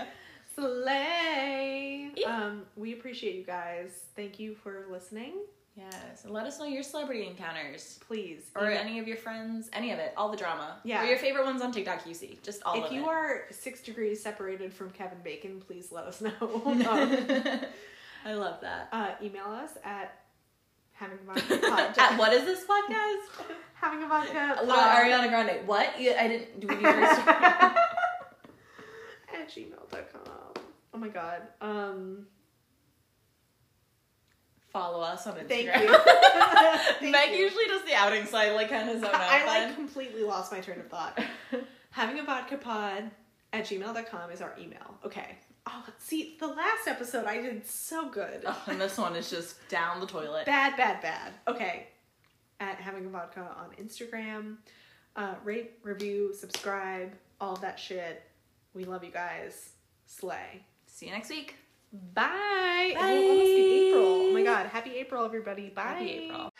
Slay. Yeah. Um, we appreciate you guys. Thank you for listening. Yes, let us know your celebrity encounters. Please, Or email- any of your friends, any of it, all the drama. Yeah. Or your favorite ones on TikTok you see. Just all if you it. are six degrees separated from Kevin Bacon, please let us know. Um, I love that. uh, email us at having a vodka pod- At what is this podcast? having a vodka Little pod- Ariana Grande. What? Yeah, I didn't. Do we first? at gmail.com. Oh my god. Um, Follow us on Instagram. thank you. Thank Meg you. usually does the outing, so I like kind of zone out. I like then. completely lost my train of thought. having a vodka pod at gmail.com is our email. Okay. Oh, see, the last episode I did so good. Oh, and this one is just down the toilet. Bad, bad, bad. Okay. At having a vodka on Instagram. Uh, rate, review, subscribe, all of that shit. We love you guys. Slay. See you next week. Bye. It will almost be April. Oh my god. Happy April, everybody. Bye. Happy April.